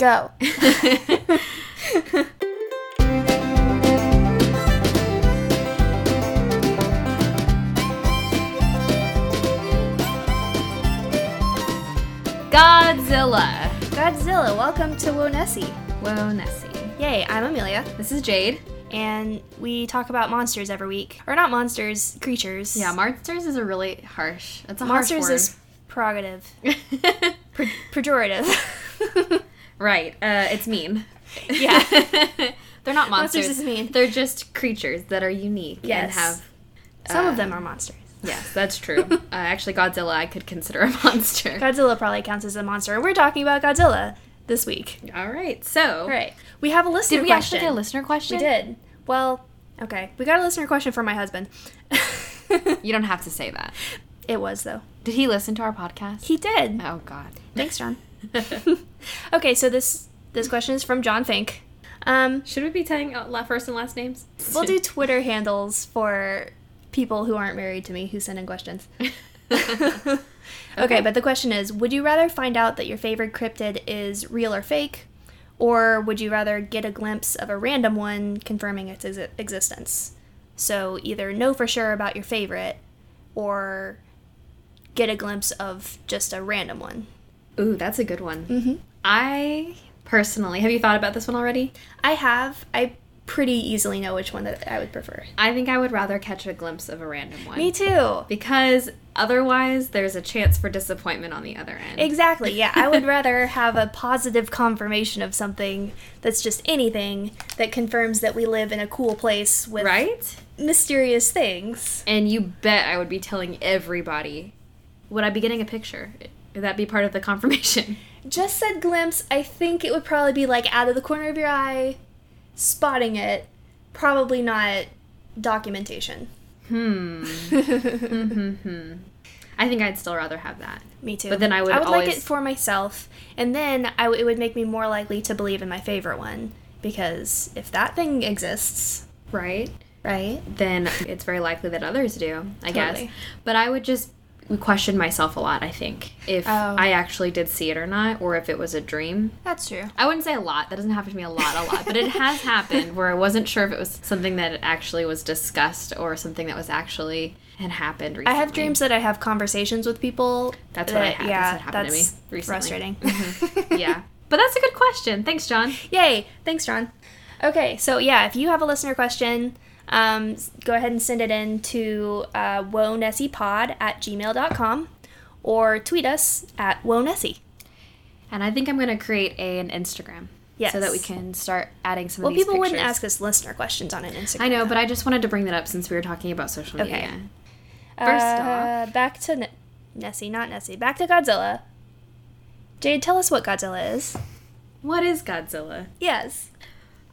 Go. Godzilla. Godzilla, welcome to Wonessie. Whoa, Nessie. Yay, I'm Amelia, This is Jade. and we talk about monsters every week. Or not monsters, creatures. Yeah, monsters is a really harsh. It's a monsters harsh is prerogative. word. Pre- pejorative. right. Uh, it's mean. Yeah. They're not Monsters monsters. is mean. They're just creatures that are unique and Yes. have. Some uh, of them are monsters. Yes, that's true. uh, actually, Godzilla I could consider a monster. Godzilla probably counts as a monster. We're talking about Godzilla this week. All right. So, All right. We have a listener did we question. actually get a listener question? We did. Well, okay. We got a listener question from my husband. You don't have to say that. it was, though. Did he listen to our podcast? He did. Oh God. Thanks, John. okay, so this this question is from John Fink. Um, Should we be telling uh, first and last names? we'll do Twitter handles for people who aren't married to me who send in questions. okay. but the question is Would you rather find out that your favorite cryptid is real or fake? Or would you rather get a glimpse of a random one confirming its exi- existence? So either know for sure about your favorite or get a glimpse of just a random one. Ooh, that's a good one. Mm-hmm. I personally, have you thought about this one already? I have. I pretty easily know which one that I would prefer. I think I would rather catch a glimpse of a random one. Me too. Because otherwise, there's a chance for disappointment on the other end. Exactly. Yeah, I would rather have a positive confirmation of something that's just anything that confirms that we live in a cool place with right? mysterious things. And you bet I would be telling everybody. Would I be getting a picture? Would that be part of the confirmation? Just said glimpse, I think it would probably be like out of the corner of your eye, spotting it. Probably not documentation. Hmm. hmm. I think I'd still rather have that. Me too. But then I would I would like it for myself, and then I w- it would make me more likely to believe in my favorite one because if that thing exists, Right? right? Then it's very likely that others do, I guess. Totally. But I would just question myself a lot, I think, if Oh. I actually did see it or not, or if it was a dream. That's true. I wouldn't say a lot. That doesn't happen to me a lot, a lot. But it has happened where I wasn't sure if it was something that actually was discussed or something that was actually had happened recently. I have dreams that I have conversations with people. That's what I that- had. Yeah, that's happened that's to me recently. frustrating. Mm-hmm. yeah. But that's a good question. Thanks, John. Yay! Thanks, John. Okay, so yeah, if you have a listener question, um, go ahead and send it in to uh, wonessiepod at gmail.com or tweet us at wonessie. And I think I'm going to create a, an Instagram. Yes. So that we can start adding some Well, of these people wouldn't ask us listener questions on an Instagram. I know, but I just wanted to bring that up since we were talking about social media. Okay. media. First uh, back to N- Nessie, not Nessie. Back to Godzilla. Jade, tell us what Godzilla is. What is Godzilla? Yes.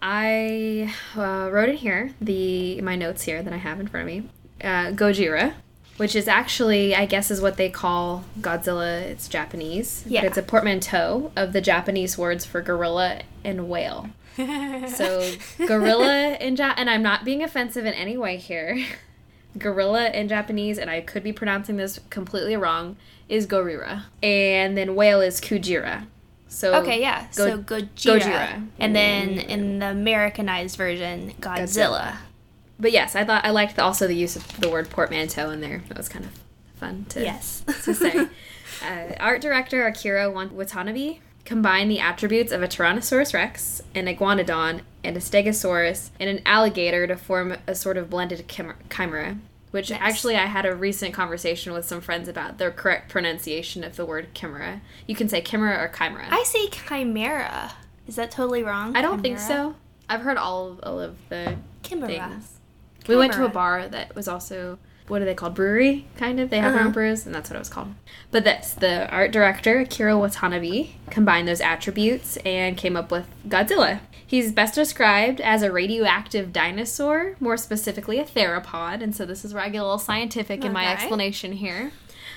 I uh, wrote in here, the my notes here that I have in front of me. Uh, Gojira, which is actually, I guess, is what they call Godzilla. It's Japanese. Yeah. But it's a portmanteau of the Japanese words for gorilla and whale. So gorilla in ja- and I'm not being offensive in any way here. gorilla in Japanese, and I could be pronouncing this completely wrong, is gorira, and then whale is kujira. So Okay, yeah. so Gojira. Gojira. And then in the Americanized version, Godzilla. But yes, I thought I liked the, also the use of the word portmanteau in there. That was kind of fun to Yes. to say. Uh, art director Akira Watanabe combined the attributes of a Tyrannosaurus rex, an iguanodon, and a stegosaurus, and an alligator to form a sort of blended chim- chimera. Which Nice. actually, I had a recent conversation with some friends about the correct pronunciation of the word chimera. You can say chimera or chimera. I say chimera. Is that totally wrong? I don't think so. I've heard all of, all of the Chimera. things. We went to a bar that was also what are they called? Brewery, kind of. They have their Uh-huh. own brews, and that's what it was called. But this, the art director Akira Watanabe combined those attributes and came up with Godzilla. He's best described as a radioactive dinosaur, more specifically a theropod, and so this is where I get a little scientific in my explanation here.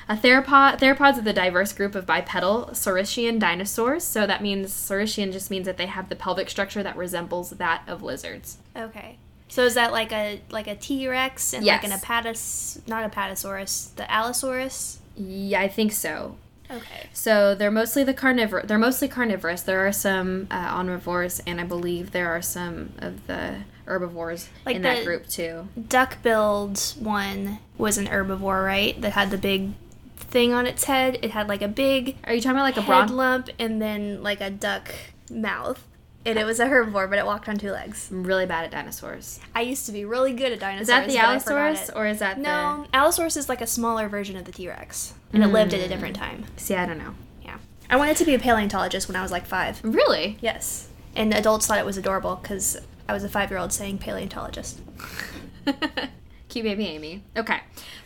A theropod, theropods are the diverse group of bipedal saurischian dinosaurs. So that means saurischian just means that they have the pelvic structure that resembles that of lizards. Okay. So is that like a like a T Rex and like an Yes. apatys not apatosaurus, the Allosaurus? Yeah, I think so. Okay. So they're mostly the carnivore. They're mostly carnivorous. There are some uh, omnivores, and I believe there are some of the herbivores Like in that group too. Duck-billed one was an herbivore, right? That had the big thing on its head. It had like a big Are you talking about like a head bron? lump and then like a duck mouth. And it was a herbivore, but it walked on two legs. I'm really bad at dinosaurs. I used to be really good at dinosaurs. Is that the but I forgot Allosaurus or is that No, Allosaurus is like a smaller version of the T Rex, and it mm. lived at a different time. See, I don't know. Yeah, I wanted to be a paleontologist when I was like five. Really? Yes, and adults thought it was adorable because I was a five-year-old saying paleontologist. Cute baby Amy. Okay.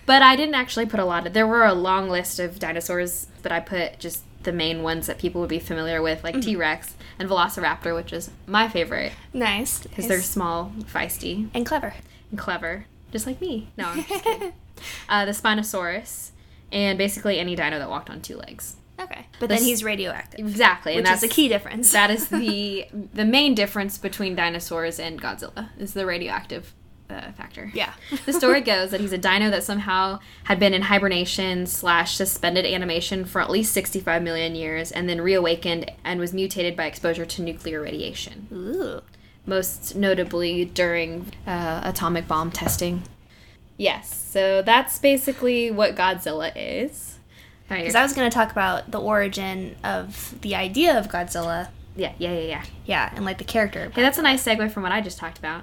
But I didn't actually put a lot of there were a long list of dinosaurs, but I put just the main ones that people would be familiar with, like T Rex and Velociraptor, which is my favorite Nice, because they're small, feisty, and clever. and clever, just like me. No, I'm just kidding. uh, the Spinosaurus, and basically any dino that walked on two legs. Okay, but This- then he's radioactive, Exactly, and that's a key difference. That is the the main difference between dinosaurs and Godzilla is the radioactive uh, factor. yeah. the story goes that he's a dino that somehow had been in hibernation slash suspended animation for at least 65 million years and then reawakened and was mutated by exposure to nuclear radiation Ooh. most notably during uh, atomic bomb testing yes so that's basically what godzilla is Because I was going to talk about the origin of the idea of Godzilla. yeah yeah yeah yeah Yeah, and like the character. hey that's a nice segue from what i just talked about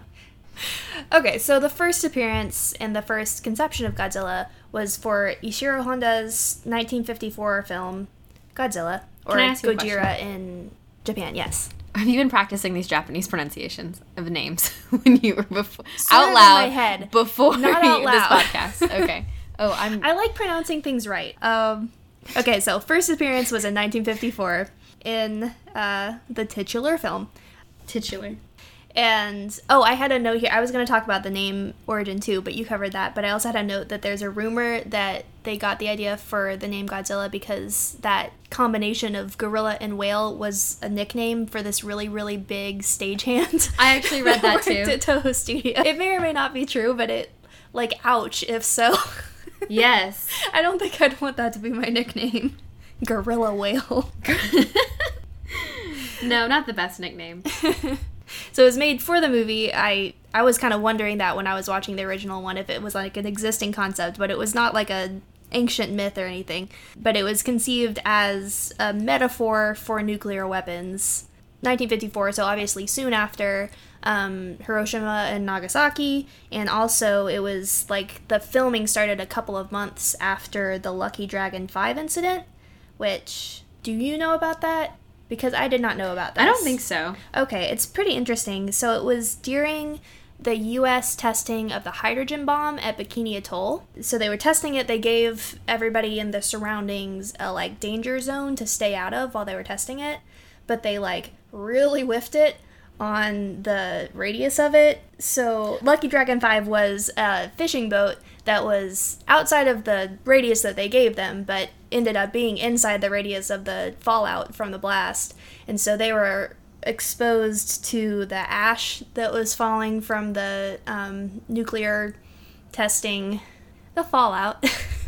Okay, so the first appearance and the first conception of Godzilla was for Ishiro Honda's 1954 film Godzilla, or Can I ask you a Gojira in Japan. Yes. have you been practicing these japanese pronunciations of names when you were before out of in loud my head. before Not out loud. this loud. podcast okay oh i'm I like pronouncing things right. Um, okay, so first appearance was in 1954 in uh, the titular film. titular And oh, I had a note here. I was going to talk about the name origin too, but you covered that. But I also had a note that there's a rumor that they got the idea for the name Godzilla because that combination of gorilla and whale was a nickname for this really, really big stagehand. I actually read that worked too. At Toho Studio. It may or may not be true, but it, like, ouch if so. Yes. I don't think I'd want that to be my nickname. Gorilla whale. no, not the best nickname. So it was made for the movie. I I was kind of wondering that when I was watching the original one if it was like an existing concept, but it was not like a ancient myth or anything. But it was conceived as a metaphor for nuclear weapons. 1954, so obviously soon after um, Hiroshima and Nagasaki, and also it was like the filming started a couple of months after the Lucky Dragon 5 incident, which do you know about that? Because I did not know about that. I don't think so. Okay, it's pretty interesting. So it was during the US testing of the hydrogen bomb at Bikini Atoll. So they were testing it, they gave everybody in the surroundings a like danger zone to stay out of while they were testing it, but they like really whiffed it on the radius of it. So Lucky Dragon 5 was a fishing boat that was outside of the radius that they gave them, but ended up being inside the radius of the fallout from the blast. And so they were exposed to the ash that was falling from the um, nuclear testing, the fallout.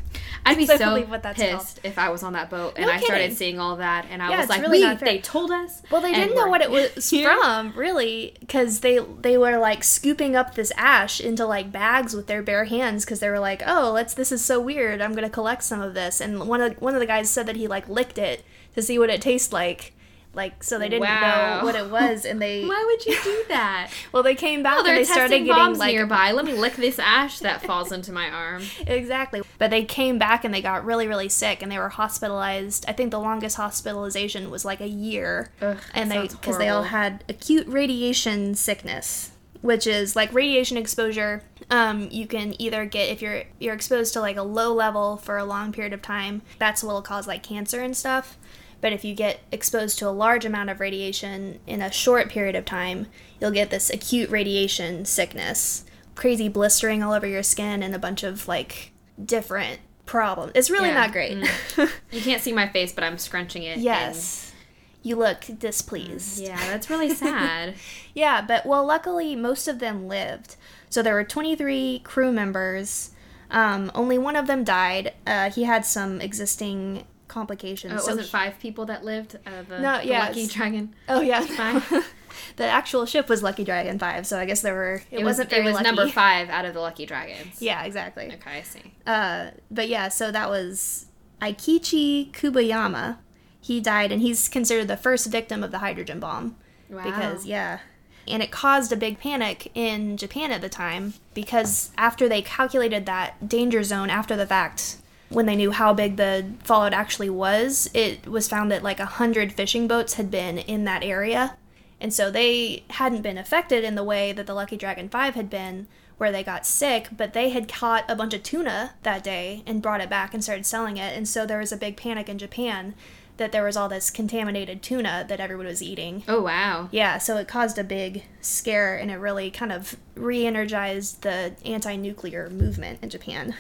I'd be so believe what that's pissed if I was on that boat and No I started seeing all that and I Yeah, was like, really we, they told us." Well, they didn't know what it was from, really, because they they were like scooping up this ash into like bags with their bare hands because they were like, "Oh, let's this is so weird. I'm gonna collect some of this." And one of one of the guys said that he like licked it to see what it tastes like, like so they didn't Wow. know what it was, and they Why would you do that? well they came back Oh, and they started getting bombs like nearby. Let me lick this ash that falls into my arm. Exactly. But they came back and they got really, really sick and they were hospitalized. I think the longest hospitalization was like a year. Ugh, and they because they all had acute radiation sickness, which is like radiation exposure. Um, you can either get if you're you're exposed to like a low level for a long period of time, that's what'll cause like cancer and stuff. But if you get exposed to a large amount of radiation in a short period of time, you'll get this acute radiation sickness, crazy blistering all over your skin, and a bunch of like different problems. It's really Yeah. not great. You can't see my face, but I'm scrunching it. and- yes. You look displeased. yeah, that's really sad. Yeah, but well, luckily most of them lived. So there were 23 crew members. Um, only one of them died. Uh, he had some existing complications. Oh, so was it five people that lived? Uh, the, No, the Lucky Dragon. Oh yeah, Five. the actual ship was Lucky Dragon Five, so I guess there were. It, It, wasn't was, very It was lucky. number five out of the Lucky Dragons. Yeah, exactly. Okay, I see. Uh, but yeah, so that was Aikichi Kuboyama. He died, and he's considered the first victim of the hydrogen bomb. Wow. Because, yeah. And it caused a big panic in Japan at the time because after they calculated that danger zone after the fact, when they knew how big the fallout actually was, it was found that like a hundred fishing boats had been in that area. And so they hadn't been affected in the way that the Lucky Dragon 5 had been, where they got sick, but they had caught a bunch of tuna that day and brought it back and started selling it. And so there was a big panic in Japan that there was all this contaminated tuna that everyone was eating. Oh wow. Yeah, so it caused a big scare and it really kind of re energized the anti nuclear movement in Japan.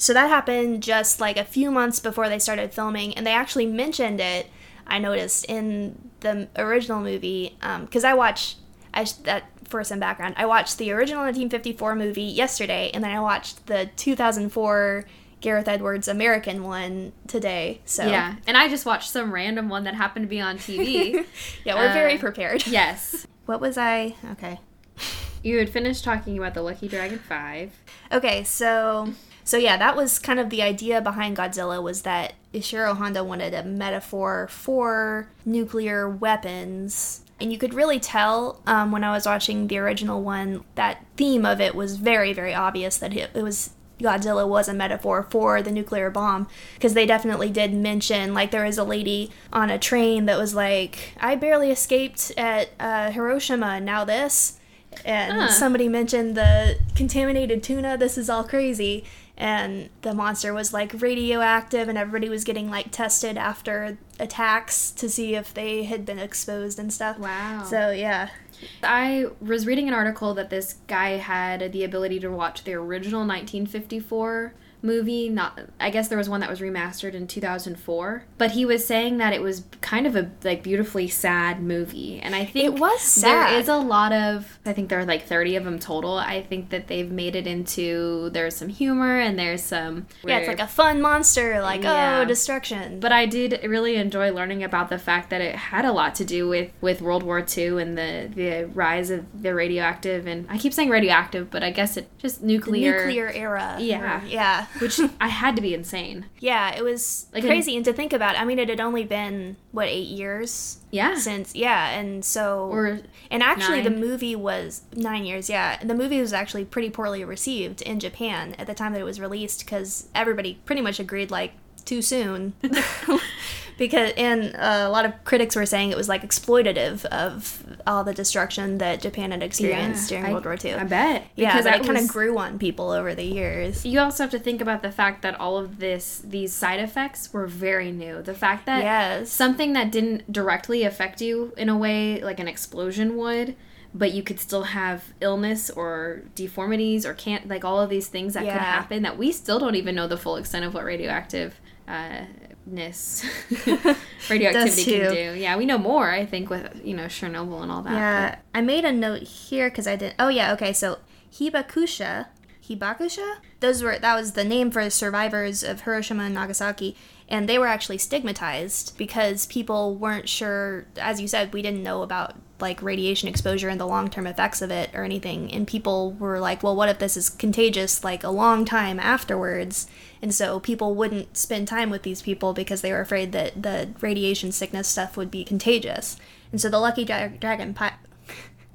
So that happened just like a few months before they started filming, and they actually mentioned it, I noticed, in the original movie. Because I watched, I, sh- that for some background, I watched the original 1954 movie yesterday, and then I watched the 2004 Gareth Edwards American one today. So Yeah, and I just watched some random one that happened to be on TV. yeah, we're very Uh, prepared. yes. What was I? Okay. You had finished talking about the Lucky Dragon 5. Okay, so so yeah, that was kind of the idea behind Godzilla was that Ishiro Honda wanted a metaphor for nuclear weapons. And you could really tell um, when I was watching the original one that theme of it was very, very obvious that it, it was Godzilla was a metaphor for the nuclear bomb because they definitely did mention like there was a lady on a train that was like I barely escaped at uh, Hiroshima now this and Huh. somebody mentioned the contaminated tuna this is all crazy and the monster was like radioactive and everybody was getting like tested after attacks to see if they had been exposed and stuff Wow. so yeah I was reading an article that this guy had the ability to watch the original 1954 movie. Not, I guess there was one that was remastered in 2004, but he was saying that it was kind of a like beautifully sad movie, and I think It was There sad. is a lot of. I think there are like 30 of them total. I think that they've made it into there's some humor and there's some. yeah it's like a fun monster like oh, Yeah. oh destruction but I did really enjoy learning about the fact that it had a lot to do with, with World War II and the, the rise of the radioactive and I keep saying radioactive, but I guess it just the nuclear, nuclear era Yeah. yeah which I had to be insane. yeah it was Like crazy and to think about i mean it had only been what eight years Yeah. since yeah and so Or and actually the movie was nine years yeah the movie was actually pretty poorly received in japan at the time that it was released because everybody pretty much agreed like too soon because and uh, a lot of critics were saying it was like exploitative of all the destruction that japan had experienced during I- world war ii I bet. yeah Because it kind of grew on people over the years You also have to think about the fact that all of this, these side effects were very new. The fact that yes something that didn't directly affect you in a way like an explosion would but you could still have illness or deformities or can't like all of these things that Yeah. could happen that we still don't even know the full extent of what radioactive uh, ness radioactivity can do yeah we know more i think with you know chernobyl and all that Yeah, I made a note here because I did. Oh yeah, okay. So Hibakusha, Hibakusha. Those were that was the name for the survivors of Hiroshima and Nagasaki, and they were actually stigmatized because people weren't sure. As you said, we didn't know about like radiation exposure and the long term effects of it or anything, and people were like, "Well, what if this is contagious?" Like a long time afterwards, and so people wouldn't spend time with these people because they were afraid that the radiation sickness stuff would be contagious. And so the Lucky Dra- Dragon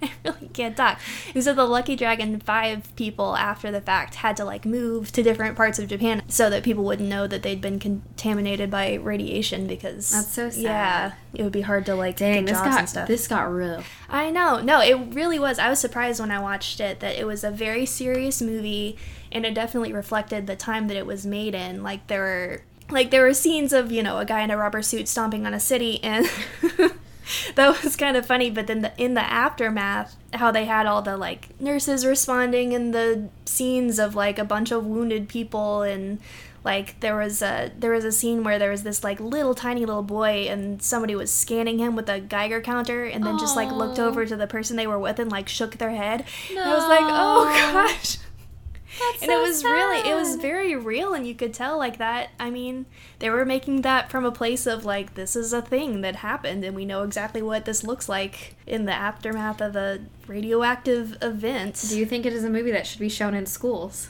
I really can't talk. And so the Lucky Dragon 5 people after the fact had to like move to different parts of Japan so that people wouldn't know that they'd been contaminated by radiation because That's so sad. Yeah, it would be hard to like dang get jobs got and stuff. this got real I know. No, it really was. I was surprised when I watched it that it was a very serious movie and it definitely reflected the time that it was made in. Like there were like there were scenes of, you know, a guy in a rubber suit stomping on a city and that was kind of funny, but then the, in the aftermath how they had all the like nurses responding and the scenes of like a bunch of wounded people and like there was a there was a scene where there was this like little tiny little boy and somebody was scanning him with a Geiger counter and then just like looked over to the person they were with and like shook their head. And I was like, oh gosh. That's and it so was really it was very real and you could tell like that i mean they were making that from a place of like this is a thing that happened and we know exactly what this looks like in the aftermath of a radioactive event Do you think it is a movie that should be shown in schools?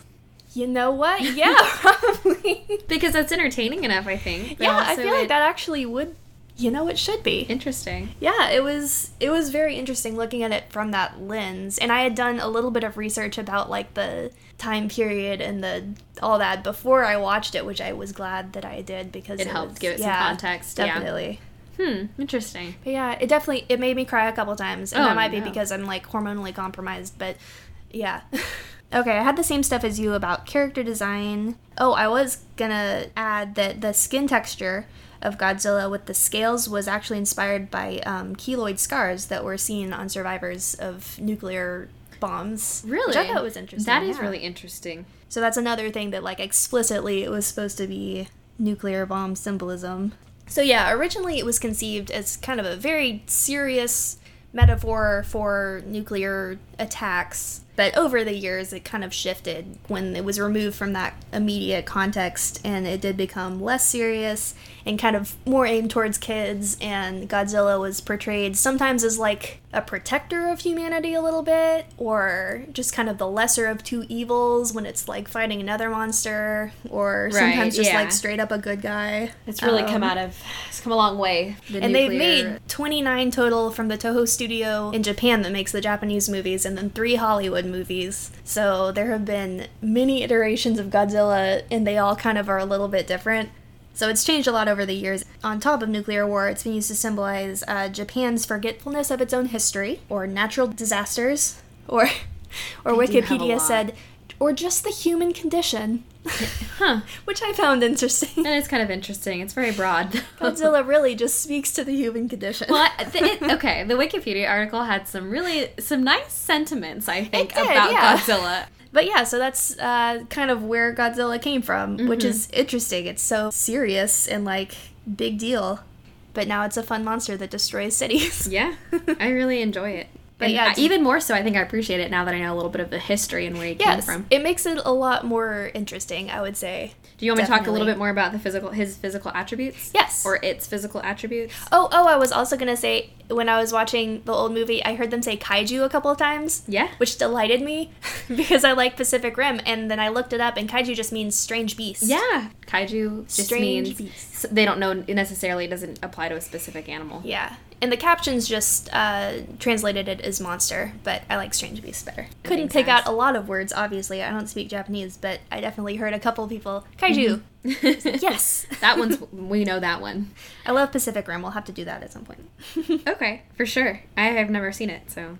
you know what yeah probably Because it's entertaining enough, I think. yeah i feel like that actually would you know it should be Interesting. yeah it was it was very interesting looking at it from that lens and i had done a little bit of research about like the time period and the all that before i watched it which i was glad that i did because It helped was- give it some context, yeah. definitely Hmm. Interesting. but yeah it definitely it made me cry a couple times and Oh, that might be because i'm like hormonally compromised but yeah okay i had the same stuff as you about character design oh i was gonna add that the skin texture of godzilla with the scales was actually inspired by um, keloid scars that were seen on survivors of nuclear bombs Really? which i thought was interesting That is yeah. really interesting. so that's another thing that like explicitly it was supposed to be nuclear bomb symbolism. So yeah, originally it was conceived as kind of a very serious metaphor for nuclear attacks, but over the years it kind of shifted when it was removed from that immediate context and it did become less serious and kind of more aimed towards kids and Godzilla was portrayed sometimes as like a protector of humanity a little bit or just kind of the lesser of two evils when it's like fighting another monster or sometimes just yeah. like straight up a good guy. It's really come Um, out of. It's come a long way. The and they've made 29 total from the Toho studio in Japan that makes the Japanese movies, and then three Hollywood movies. So there have been many iterations of Godzilla, and they all kind of are a little bit different. So it's changed a lot over the years. On top of nuclear war, it's been used to symbolize uh, Japan's forgetfulness of its own history, or natural disasters, or, or They do have a Wikipedia said, or just the human condition, Huh. which I found interesting. And it's kind of interesting. It's very broad. Godzilla really just speaks to the human condition. Well, it, okay, the Wikipedia article had some really some nice sentiments, I think, did, about yeah. Godzilla. But yeah, so that's uh, kind of where Godzilla came from, which Mm-hmm. is interesting. It's so serious and like big deal. But now it's a fun monster that destroys cities. Yeah, I really enjoy it. But And yeah, even more so, I think I appreciate it now that I know a little bit of the history and where he came yes, from. it makes it a lot more interesting, I would say. Do you want me to talk a little bit more about the physical, his physical attributes? Yes. Or its physical attributes? Oh, oh, I was also gonna say when I was watching the old movie, I heard them say kaiju a couple of times. Yeah. Which delighted me because I like Pacific Rim, and then I looked it up, and kaiju just means strange beast. Yeah, kaiju just Strange means beasts. s- they don't know necessarily. It doesn't apply to a specific animal. Yeah. And the captions just uh, translated it as monster, but I like strange beast better. Couldn't pick out a lot of words, obviously. I don't speak Japanese, but I definitely heard a couple people. Kaiju. Yes. that one's we know that one. I love Pacific Rim. We'll have to do that at some point. Okay, for sure. I have never seen it, so.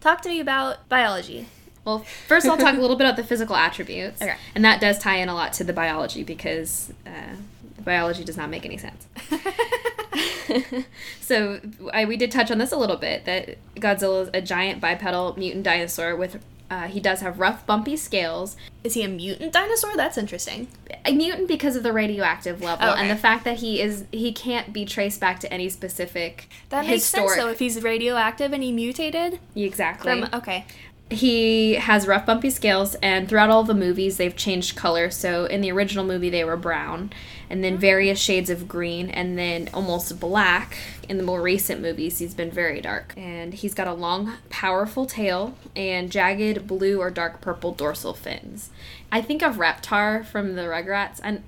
Talk to me about biology. Well, first I'll talk a little bit about the physical attributes, Okay. and that does tie in a lot to the biology because uh, the biology does not make any sense. so I, we did touch on this a little bit that Godzilla is a giant bipedal mutant dinosaur with. Uh, he does have rough, bumpy scales. Is he a mutant dinosaur? That's interesting. A mutant because of the radioactive level Okay. and the fact that he is he can't be traced back to any specific That makes sense, though, if he's radioactive and he mutated. exactly. From, okay. He has rough bumpy scales and throughout all the movies they've changed color. So in the original movie they were brown and then oh. various shades of green and then almost black. In the more recent movies he's been very dark. And he's got a long powerful tail and jagged blue or dark purple dorsal fins. I think of reptar from the rugrats. And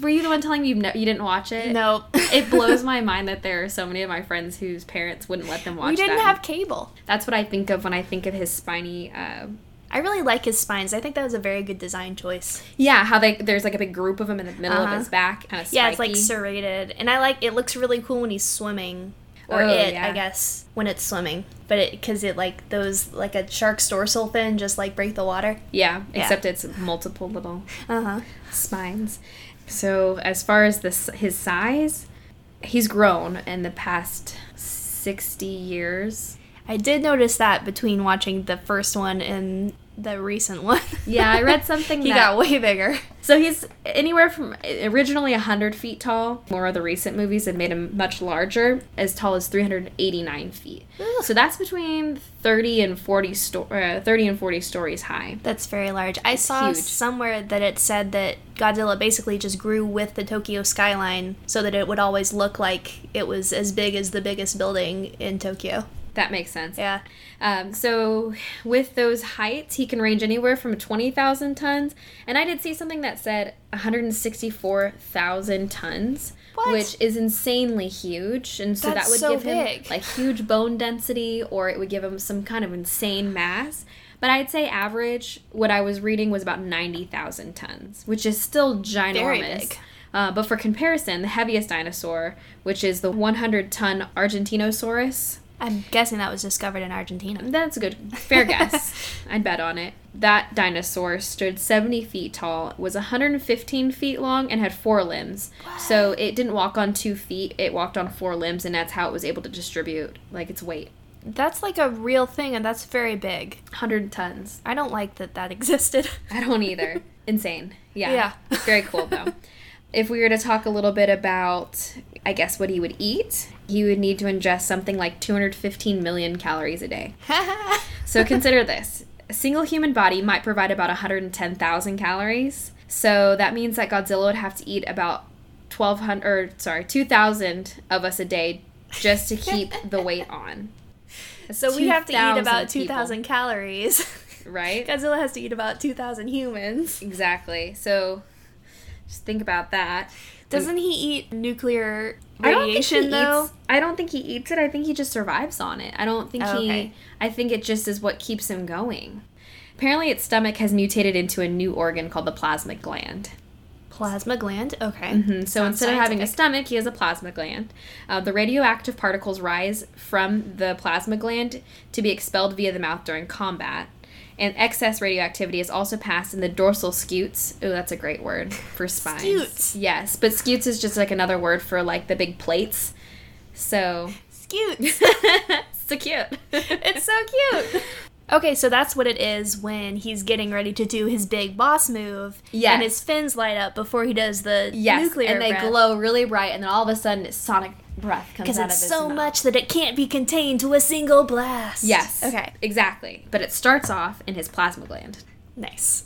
were you the one telling me ne- you didn't watch it No. it blows my mind that there are so many of my friends whose parents wouldn't let them watch it. we didn't that. have cable. That's what I think of when I think of his spiny. Uh, I really like his spines. I think that was a very good design choice. yeah, how they there's like a big group of them in the middle Uh-huh. of his back, kind of spiky. Yeah, it's like serrated, and I like it. Looks really cool when he's swimming, or Oh, it, yeah. I guess, when it's swimming. But it because it like those like a shark's dorsal fin just like break the water. yeah, Yeah. except it's multiple little Uh huh. spines. So as far as this his size, he's grown in the past sixty years. I did notice that between watching the first one and the recent one. Yeah, I read something he that got way bigger. So he's anywhere from originally 100 feet tall. More of the recent movies have made him much larger, as tall as 389 feet. Ugh. So that's between 30 and 40 sto- uh, 30 and 40 stories high. That's very large. I saw huge. somewhere that it said that Godzilla basically just grew with the Tokyo skyline so that it would always look like it was as big as the biggest building in Tokyo. That makes sense. Yeah. Um, so with those heights, he can range anywhere from 20,000 tons, and I did see something that said 164,000 tons, What? which is insanely huge, and so That's that would so give him big. like huge bone density, or it would give him some kind of insane mass. But I'd say average, what I was reading was about 90,000 tons, which is still ginormous. Very big. Uh, but for comparison, the heaviest dinosaur, which is the 100 ton Argentinosaurus, I'm guessing that was discovered in Argentina. that's a good, fair guess. I'd bet on it. That dinosaur stood 70 feet tall, was 115 feet long, and had four limbs. So it didn't walk on two feet, it walked on four limbs, and that's how it was able to distribute, like, its weight. That's like a real thing, and that's very big. 100 tons. I don't like that that existed. I don't either. Insane. Yeah. Yeah. Very cool, though. If we were to talk a little bit about, I guess, what he would eat, he would need to ingest something like 215 million calories a day. So consider this. A single human body might provide about 110,000 calories. So that means that Godzilla would have to eat about 1200 or sorry, 2000 of us a day just to keep the weight on. That's so we have to eat about 2,000 calories. right? Godzilla has to eat about 2,000 humans. Exactly. So just think about that. Doesn't he eat nuclear I radiation he though? Eats, I don't think he eats it. I think he just survives on it. I don't think Oh, he. okay. I think it just is what keeps him going. Apparently, its stomach has mutated into a new organ called the plasma gland. Plasma gland. Okay. Mhm, So Sounds instead of having a stomach, he has a plasma gland. Uh, the radioactive particles rise from the plasma gland to be expelled via the mouth during combat. And excess radioactivity is also passed in the dorsal scutes. Oh, that's a great word for spines. Scutes. Yes, but scutes is just like another word for like the big plates. So, Scutes. so cute. it's so cute. Okay, so that's what it is when he's getting ready to do his big boss move. Yeah. And his fins light up before he does the yes, nuclear and they glow really bright, and then all of a sudden, sonic breath comes Because out it's of his so mouth. much that it can't be contained to a single blast. Yes. Okay. Exactly. But it starts off in his plasma gland. Nice.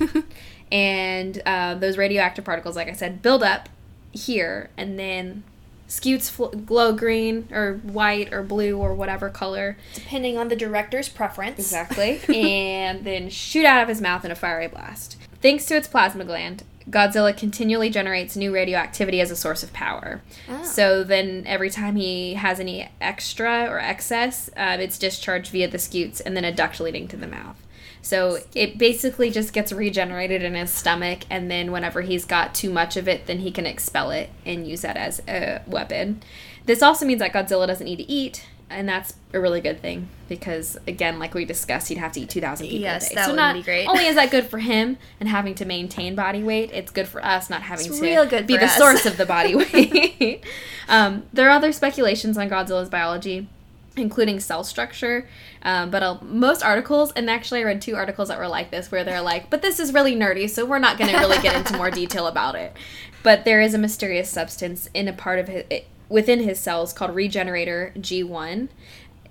and uh, those radioactive particles, like I said, build up here, and then scutes fl- glow green or white or blue or whatever color Depending on the director's preference. exactly, and then shoot out of his mouth in a fiery blast. Thanks to its plasma gland, Godzilla continually generates new radioactivity as a source of power. Oh. So then, every time he has any extra or excess, um, it's discharged via the scutes and then a duct leading to the mouth. So it basically just gets regenerated in his stomach, and then whenever he's got too much of it, then he can expel it and use that as a weapon. This also means that Godzilla doesn't need to eat, and that's a really good thing because, again, like we discussed, he'd have to eat two thousand people Yes, a day. that so would not be great. only is that good for him and having to maintain body weight, it's good for us not having It's to be the us. source of the body weight. um, there are other speculations on Godzilla's biology, including cell structure. Um, but uh, most articles, and actually I read two articles that were like this, where they're like, but this is really nerdy, so we're not going to really get into more detail about it. But there is a mysterious substance in a part of his, within his cells called regenerator G1.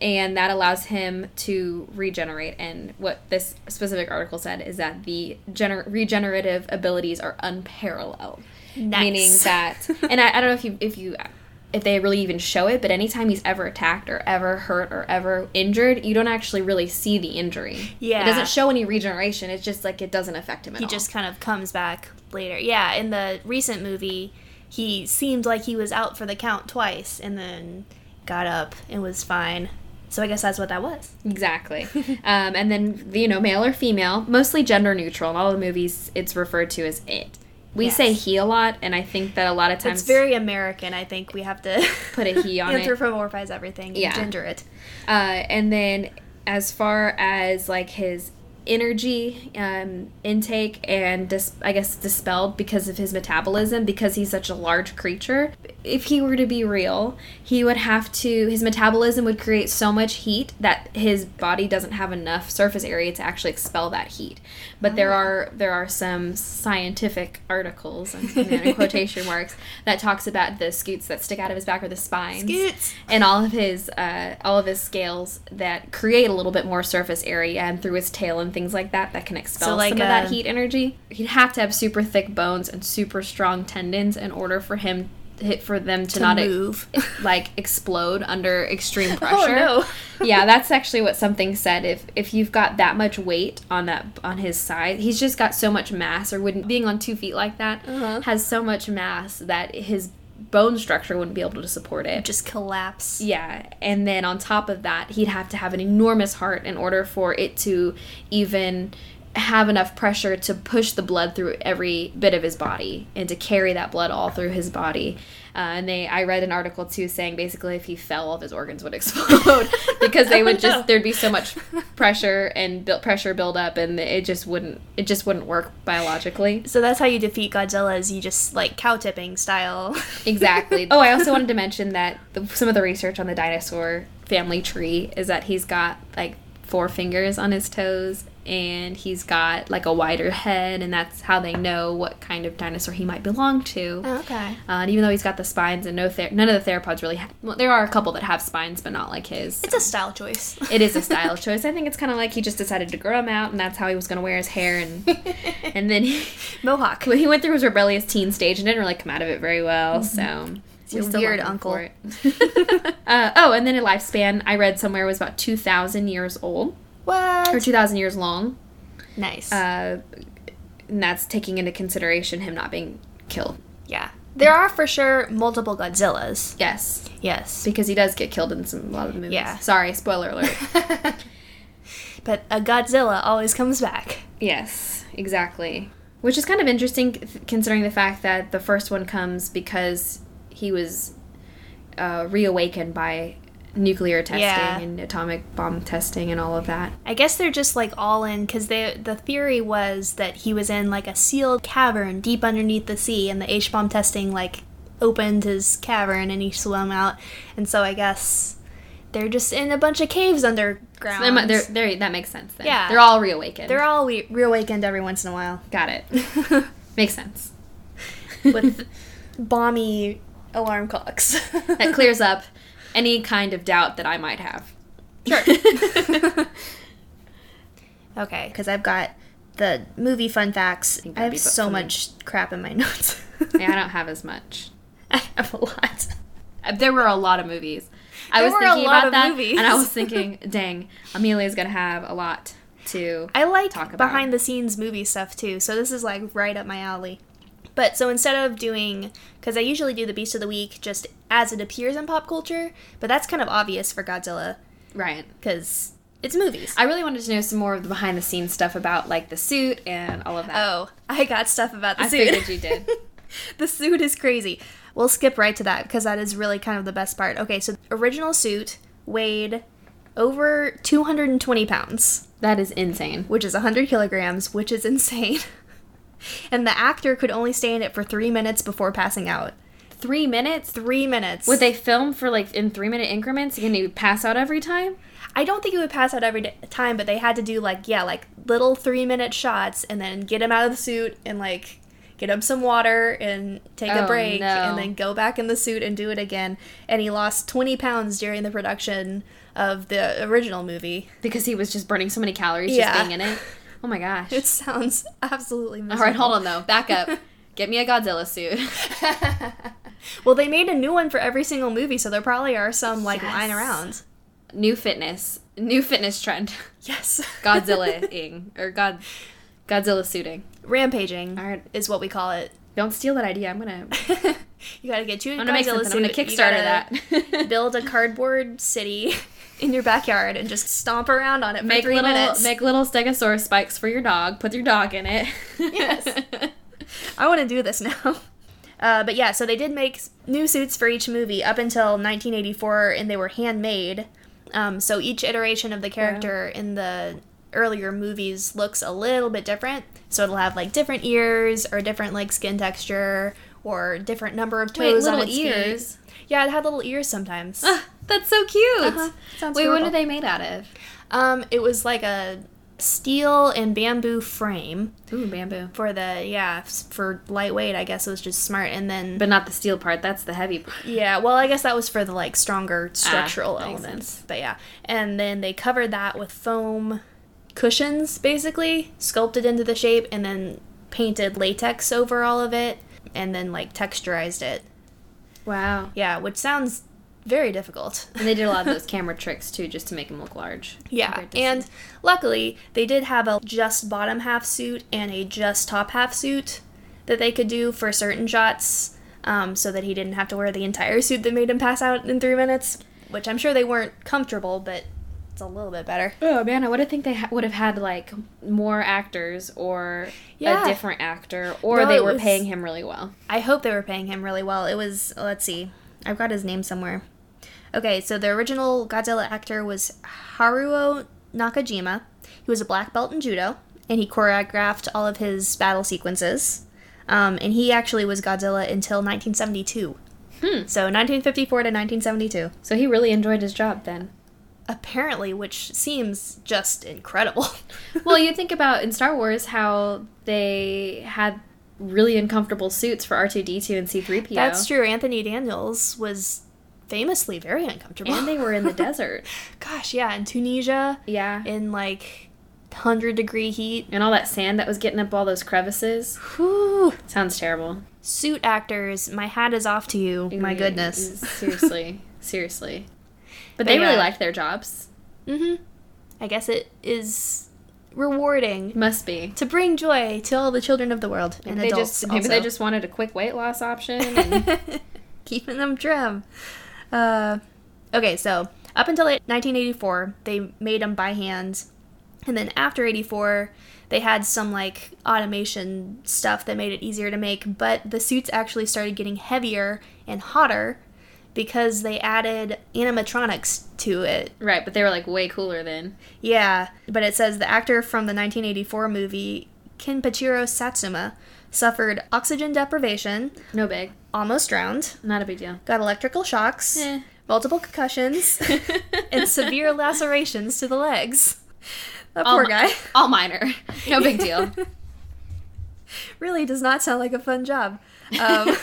And that allows him to regenerate. And what this specific article said is that the gener- regenerative abilities are unparalleled meaning that and I, I don't know if you if you if they really even show it but anytime he's ever attacked or ever hurt or ever injured you don't actually really see the injury Yeah. it doesn't show any regeneration it's just like it doesn't affect him at he all just kind of comes back later. Yeah, in the recent movie, he seemed like he was out for the count twice and then got up and was fine. So I guess that's what that was. exactly um, and then you know male or female mostly gender neutral in all the movies it's referred to as it we Yes. say he a lot and i think that a lot of times It's very American. I think we have to Put a he on it. anthropomorphize everything. Yeah. Gender it. Uh, and then as far as like his energy um, intake and dis- I guess dispelled because of his metabolism because he's such a large creature. If he were to be real, he would have to his metabolism would create so much heat that his body doesn't have enough surface area to actually expel that heat. But there are there are some scientific articles and in quotation marks that talks about the scutes that stick out of his back or the spines Scoots. and all of his uh, all of his scales that create a little bit more surface area and through his tail and things like that that can expel So, like, some of that uh, heat energy. He'd have to have super thick bones and super strong tendons in order for him hit for them to, To not e- move. like explode under extreme pressure. Oh no. yeah, that's actually what something said. If if you've got that much weight on that on his side, he's just got so much mass, or wouldn't being on two feet like that Uh-huh. has so much mass that his bone structure wouldn't be able to support it. Just collapse. Yeah, and then on top of that, he'd have to have an enormous heart in order for it to even have enough pressure to push the blood through every bit of his body and to carry that blood all through his body. Uh, and they, I read an article too saying basically if he fell, all of his organs would explode because they would Oh, just no. there'd be so much pressure and built pressure build up, and it just wouldn't it just wouldn't work biologically. So that's how you defeat Godzilla is you just like cow tipping style. Exactly. oh, I also wanted to mention that the, some of the research on the dinosaur family tree is that he's got like four fingers on his toes and he's got like a wider head, and that's how they know what kind of dinosaur he might belong to. okay. Uh, and even though he's got the spines and no ther- none of the theropods really ha- well, there are a couple that have spines, but not like his. It's a style choice. it is a style choice. I think it's kind of like he just decided to grow them out, and that's how he was going to wear his hair, and and then he, Mohawk. he went through his rebellious teen stage and didn't really come out of it very well. So we your still weird uncle. uh, oh, and then a lifespan I read somewhere was about two thousand years old What? or two thousand years long. nice. Uh, and that's taking into consideration him not being killed. yeah. There are for sure multiple Godzillas. Yes, Yes. because he does get killed in some a lot of the movies. Yeah. Sorry, spoiler alert. but a Godzilla always comes back. Yes, exactly. Which is kind of interesting considering the fact that the first one comes because he was uh, reawakened by nuclear testing Yeah. and atomic bomb testing and all of that. I guess they're just like all in because the the theory was that he was in like a sealed cavern deep underneath the sea, and the H bomb testing like opened his cavern and he swam out, and so I guess they're just in a bunch of caves underground. So they're, they're, that makes sense then. Yeah. They're all reawakened. They're all we- reawakened every once in a while Got it. makes sense. with bomby alarm clocks. that clears up any kind of doubt that I might have. Sure. okay, because I've got the movie fun facts. think I have so funny. much crap in my notes. Yeah, I don't have as much. I have a lot. Uh, There were a lot of movies. I There was were a thinking lot about of that, movies. and I was thinking, dang, Amelia's gonna have a lot to. I like talk about. behind the scenes movie stuff too, so this is like right up my alley. But so instead of doing, because I usually do the Beast of the Week just as it appears in pop culture, but that's kind of obvious for Godzilla Right. because it's movies. I really wanted to know some more of the behind the scenes stuff about like the suit and all of that. oh, I got stuff about the I suit. figured you did. the suit is crazy. We'll skip right to that because that is really kind of the best part. Okay, so original suit weighed over 220 pounds, That is insane. which is 100 kilograms, which is insane. and the actor could only stay in it for three minutes before passing out. Three minutes. Three minutes. Would they film for like in three minute increments? Can you pass out every time? I don't think he would pass out every d- time, but they had to do like yeah, like little three minute shots, and then get him out of the suit and like get him some water and take a Oh, break, no. and then go back in the suit and do it again. And he lost twenty pounds during the production of the original movie. Because he was just burning so many calories Yeah. just being in it. Oh my gosh. It sounds absolutely all miserable. right, hold on though. Back up. Get me a Godzilla suit. Well, they made a new one for every single movie, so there probably are some like Yes. lying around. New fitness. New fitness trend. Yes. Godzilla-ing. or God Godzilla suiting. Rampaging All right. is what we call it. Don't steal that idea. I'm gonna you gotta get two I'm gonna make Godzilla something. I'm gonna suit, you Kickstarter that. build a cardboard city in your backyard and just stomp around on it for make three little minutes. make little stegosaurus spikes for your dog. Put your dog in it. Yes. I want to do this now. Uh, but yeah, so they did make new suits for each movie up until 1984, and they were handmade. Um, so each iteration of the character in the earlier movies looks a little bit different. So it'll have like different ears or different like skin texture or different number of Wait, toes little on its feet. ears. Yeah, it had little ears sometimes. Ah, that's so cute. Uh-huh. Sounds Wait, what are they made out of? Um, it was like a steel and bamboo frame Ooh, bamboo. for the yeah for lightweight. I guess it was just smart, and then But not the steel part. That's the heavy part. yeah, well, I guess that was for the like stronger structural Ah, elements. But yeah, and then they covered that with foam cushions, basically sculpted into the shape, and then painted latex over all of it, and then like texturized it. Wow. Yeah, which sounds very difficult. And they did a lot of those camera tricks too, just to make them look large. Yeah, Compared to and luckily they did have a just bottom half suit and a just top half suit that they could do for certain shots, um, so that he didn't have to wear the entire suit that made him pass out in three minutes. Which I'm sure they weren't comfortable, but it's a little bit better. Oh man, I would have think they ha- would have had like more actors or Yeah. a different actor, or No, they were was- paying him really well. I hope they were paying him really well. It was let's see, I've got his name somewhere. Okay, so the original Godzilla actor was Haruo Nakajima. He was a black belt in judo, and he choreographed all of his battle sequences. Um, and he actually was Godzilla until 1972. Hmm. So 1954 to 1972. So he really enjoyed his job then. Apparently, which seems just incredible. well, you think about in Star Wars how they had really uncomfortable suits for R two D two and C three PO. That's true. Anthony Daniels was famously very uncomfortable. And they were in the desert. Gosh, yeah, in Tunisia, Yeah. in like 100 degree heat. And all that sand that was getting up all those crevices. Whew. Sounds terrible. Suit actors, my hat is off to you. My Mm, goodness. Seriously. Seriously. But But they really liked their jobs. Mm hmm. I guess it is rewarding Must be. to bring joy to all the children of the world and Maybe they adults. just maybe they just wanted a quick weight loss option. And keeping them trim. Uh, okay, so up until 1984, they made them by hand, and then after 84, they had some like automation stuff that made it easier to make. But the suits actually started getting heavier and hotter because they added animatronics to it. right, but they were like way cooler then. Yeah, but it says the actor from the 1984 movie Kenpachiro Satsuma suffered oxygen deprivation, No big. Almost drowned, Not a big deal. got electrical shocks, Eh. multiple concussions, and severe lacerations to the legs. That All poor mi- guy All minor. No big deal. really does not sound like a fun job. Um,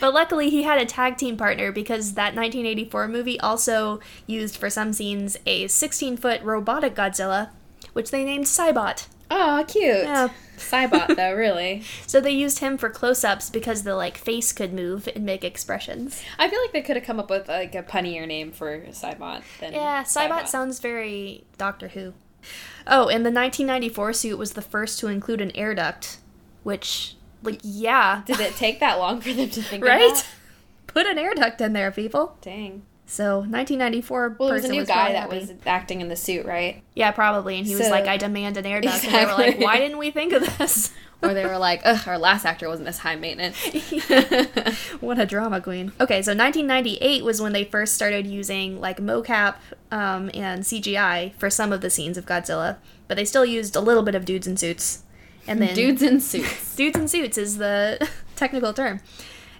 but luckily, he had a tag team partner because that 1984 movie also used for some scenes a 16 foot robotic Godzilla, which they named Cybot. Oh, cute. Yeah. Cybot though, really. So they used him for close-ups because the like face could move and make expressions. I feel like they could have come up with like a punnier name for Cybot than Yeah, Cybot sounds very Doctor Who. Oh, and the 1994 suit was the first to include an air duct, which like yeah, Did it take that long for them to think right? Put an air duct in there, people. Dang. So 1994 Well, it was a new guy that happy. was acting in the suit, right? yeah probably, and he was like, I demand an air duct, and they were like, Why didn't we think of this? Or they were like, ugh, our last actor wasn't this high maintenance. what a drama queen. Okay, so 1998 was when they first started using like mocap um, and CGI for some of the scenes of Godzilla, but they still used a little bit of dudes in suits. And then Dudes in suits. dudes in suits is the technical term.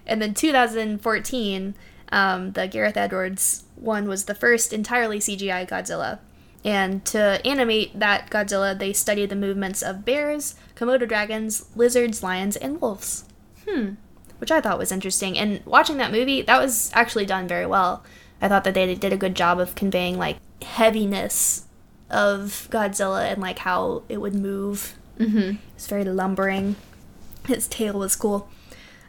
And then 2014, um, the Gareth Edwards one was the first entirely CGI Godzilla. And to animate that Godzilla, they studied the movements of bears, Komodo dragons, lizards, lions, and wolves Hmm. which I thought was interesting. And watching that movie, that was actually done very well. I thought that they did a good job of conveying like heaviness of Godzilla and like how it would move. Mm-hmm. It's very lumbering. His tail was cool.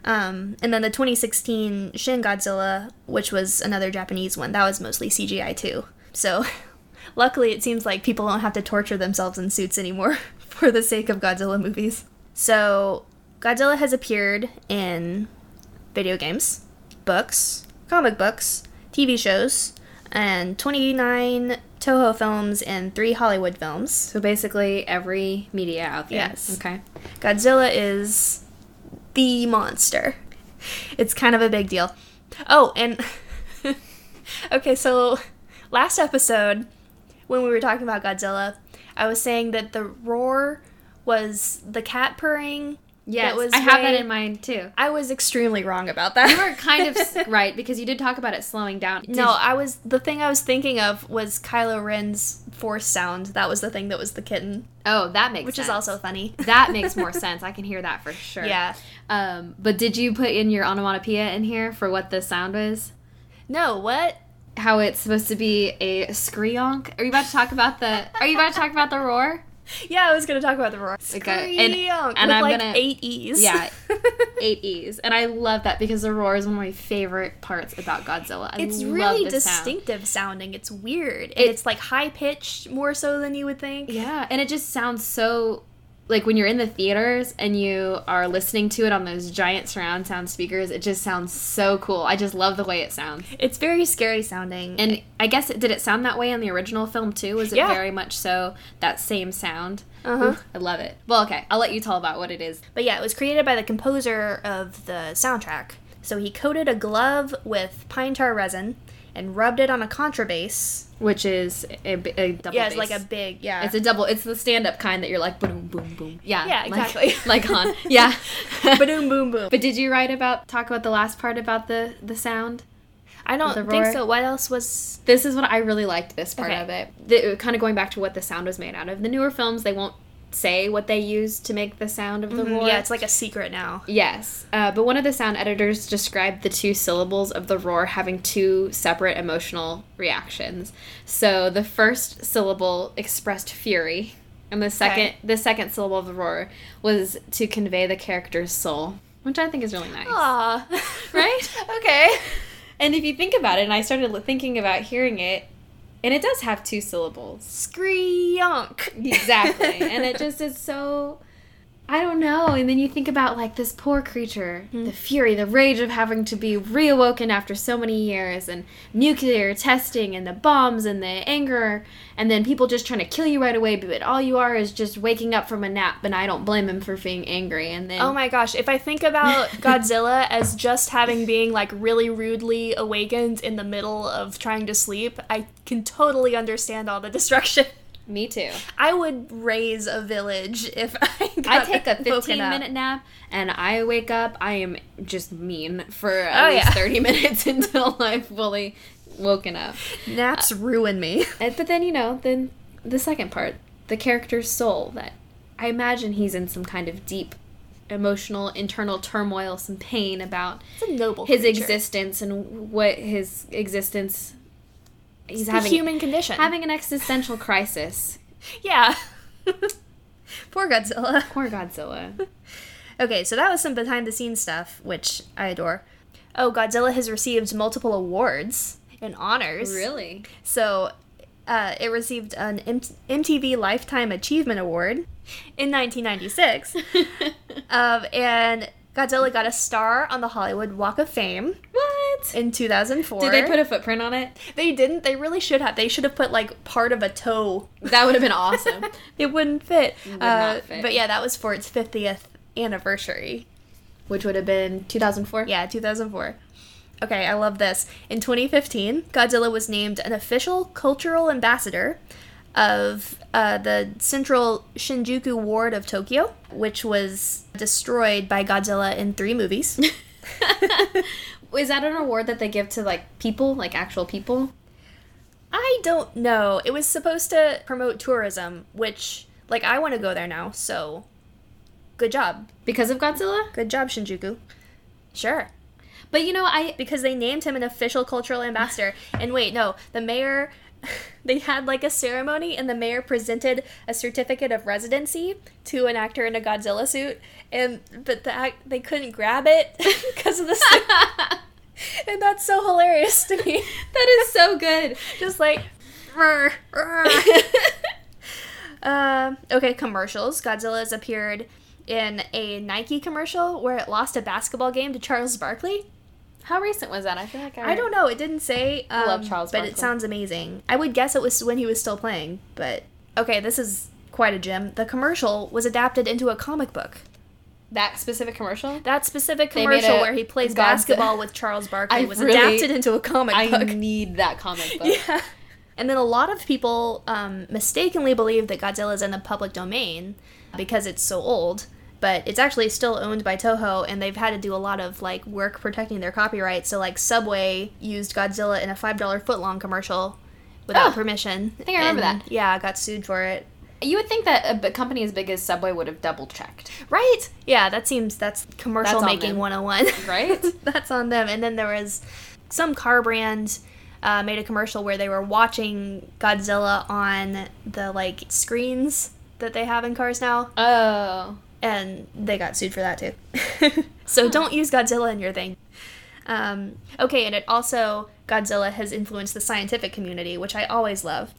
Um, and then the 2016 Shin Godzilla, which was another Japanese one, that was mostly CGI too. So, luckily, it seems like people don't have to torture themselves in suits anymore for the sake of Godzilla movies. So, Godzilla has appeared in video games, books, comic books, TV shows, and 29 Toho films and three Hollywood films. So basically, every media out there. Yes. Okay. Godzilla is the monster. It's kind of a big deal. Oh, and okay, so last episode when we were talking about Godzilla, I was saying that the roar was the cat purring. Yes, was I have that in mind too. I was extremely wrong about that. You were kind of right because you did talk about it slowing down. Did no, I was the thing I was thinking of was Kylo Ren's force sound. That was the thing that was the kitten, oh, that makes which sense. is also funny. that makes more sense. I can hear that for sure. Yeah. Um, but did you put in your onomatopoeia in here for what the sound was? No, what? How it's supposed to be a screonk? Are you about to talk about the? Are you about to talk about the roar? Yeah, I was gonna talk about the roar. Okay, and- Screonk, um, and with I'm like gonna- eight e's. Yeah, eight e's, and I love that because the roar is one of my favorite parts about Godzilla. I It's love really the sound. distinctive sounding. It's weird. And It- it's like high pitched more so than you would think. Yeah, and it just sounds so like when you're in the theaters and you are listening to it on those giant surround sound speakers, it just sounds so cool. I just love the way it sounds. It's very scary sounding. And I guess it did it sound that way in the original film too? Was it Yeah. very much so that same sound? Uh-huh. Ooh, I love it. Well, okay, I'll let you tell about what it is. But yeah, it was created by the composer of the soundtrack. So he coated a glove with pine tar resin and rubbed it on a contrabass. Which is a double yeah, it's bass. like a big yeah. It's a double. It's the stand-up kind that you're like boom, boom, boom. Yeah, Yeah, like- exactly. Like, Han. Yeah. Ba-doom, boom boom. But did you write about talk about the last part about the the sound? I don't think so. What else was This is what I really liked. This part Okay. of it, the, kind of going back to what the sound was made out of. The newer films, they won't say what they used to make the sound of the roar. Mm-hmm. Yeah, it's like a secret now. Yes, uh, but one of the sound editors described the two syllables of the roar having two separate emotional reactions. So the first syllable expressed fury, and the second Okay. the second syllable of the roar was to convey the character's soul, which I think is really nice. Aw. Right? okay. And if you think about it, and I started thinking about hearing it, and it does have two syllables. Screonk. Exactly. and it just is so I don't know. And then you think about like this poor creature, hmm. the fury, the rage of having to be reawoken after so many years and nuclear testing and the bombs and the anger and then people just trying to kill you right away, but all you are is just waking up from a nap and I don't blame him for being angry and then Oh my gosh, if I think about Godzilla as just having being like really rudely awakened in the middle of trying to sleep, I can totally understand all the destruction. Me too. I would raze a village if I I take a woken 15 up. minute nap and I wake up. I am just mean for Oh, at least yeah. 30 minutes until I've fully woken up. Naps uh, ruin me. Eh, but then, you know, then the second part, the character's soul, that I imagine he's in some kind of deep emotional internal turmoil, some pain about It's a noble his creature. existence and what his existence he's It's the having human condition. having an existential crisis. yeah. Poor Godzilla. Poor Godzilla. Okay, so that was some behind the scenes stuff, which I adore. Oh, Godzilla has received multiple awards and honors. really? So, uh, it received an M- MTV Lifetime Achievement Award in 1996. um, and Godzilla got a star on the Hollywood Walk of Fame What? in 2004. Did they put a footprint on it? They didn't. They really should have. They should have put like part of a toe. That would have been awesome. it wouldn't fit. Would uh, fit. But yeah, that was for its 50th anniversary. Which would have been 2004? Yeah, 2004. Okay, I love this. In 2015, Godzilla was named an official cultural ambassador of uh, the Central Shinjuku Ward of Tokyo, which was destroyed by Godzilla in three movies. Is that an award that they give to like people, like actual people? I don't know. It was supposed to promote tourism, which, like, I want to go there now, so good job. Because of Godzilla? Good job, Shinjuku. Sure. But you know, I because they named him an official cultural ambassador. And wait, no, the mayor they had like a ceremony and the mayor presented a certificate of residency to an actor in a Godzilla suit and but the act they couldn't grab it because of the suit. and that's so hilarious to me. that is so good. Just like "Rrr, rrr." Um, okay, commercials. Godzilla has appeared in a Nike commercial where it lost a basketball game to Charles Barkley. How recent was that? I feel like I, I don't know. It didn't say. Um, love Charles but Barkley. it sounds amazing. I would guess it was when he was still playing. But okay, this is quite a gem. The commercial was adapted into a comic book. that specific commercial. That specific commercial where he plays basketball with Charles Barkley I was really- adapted into a comic I book. need that comic book. yeah. And then a lot of people um, mistakenly believe that Godzilla is in the public domain because it's so old, but it's actually still owned by Toho, and they've had to do a lot of like work protecting their copyright. So like Subway used Godzilla in a five dollar footlong commercial without Oh, permission. I think I remember that. Yeah, got sued for it. You would think that a company as big as Subway would have double checked, Right? Yeah, that seems that's commercial That's on making them. 101. right? that's on them. And then there was some car brand uh, made a commercial where they were watching Godzilla on the like screens that they have in cars now, oh, and they got sued for that too. so don't use Godzilla in your thing. Um, okay, and it also Godzilla has influenced the scientific community, which I always love.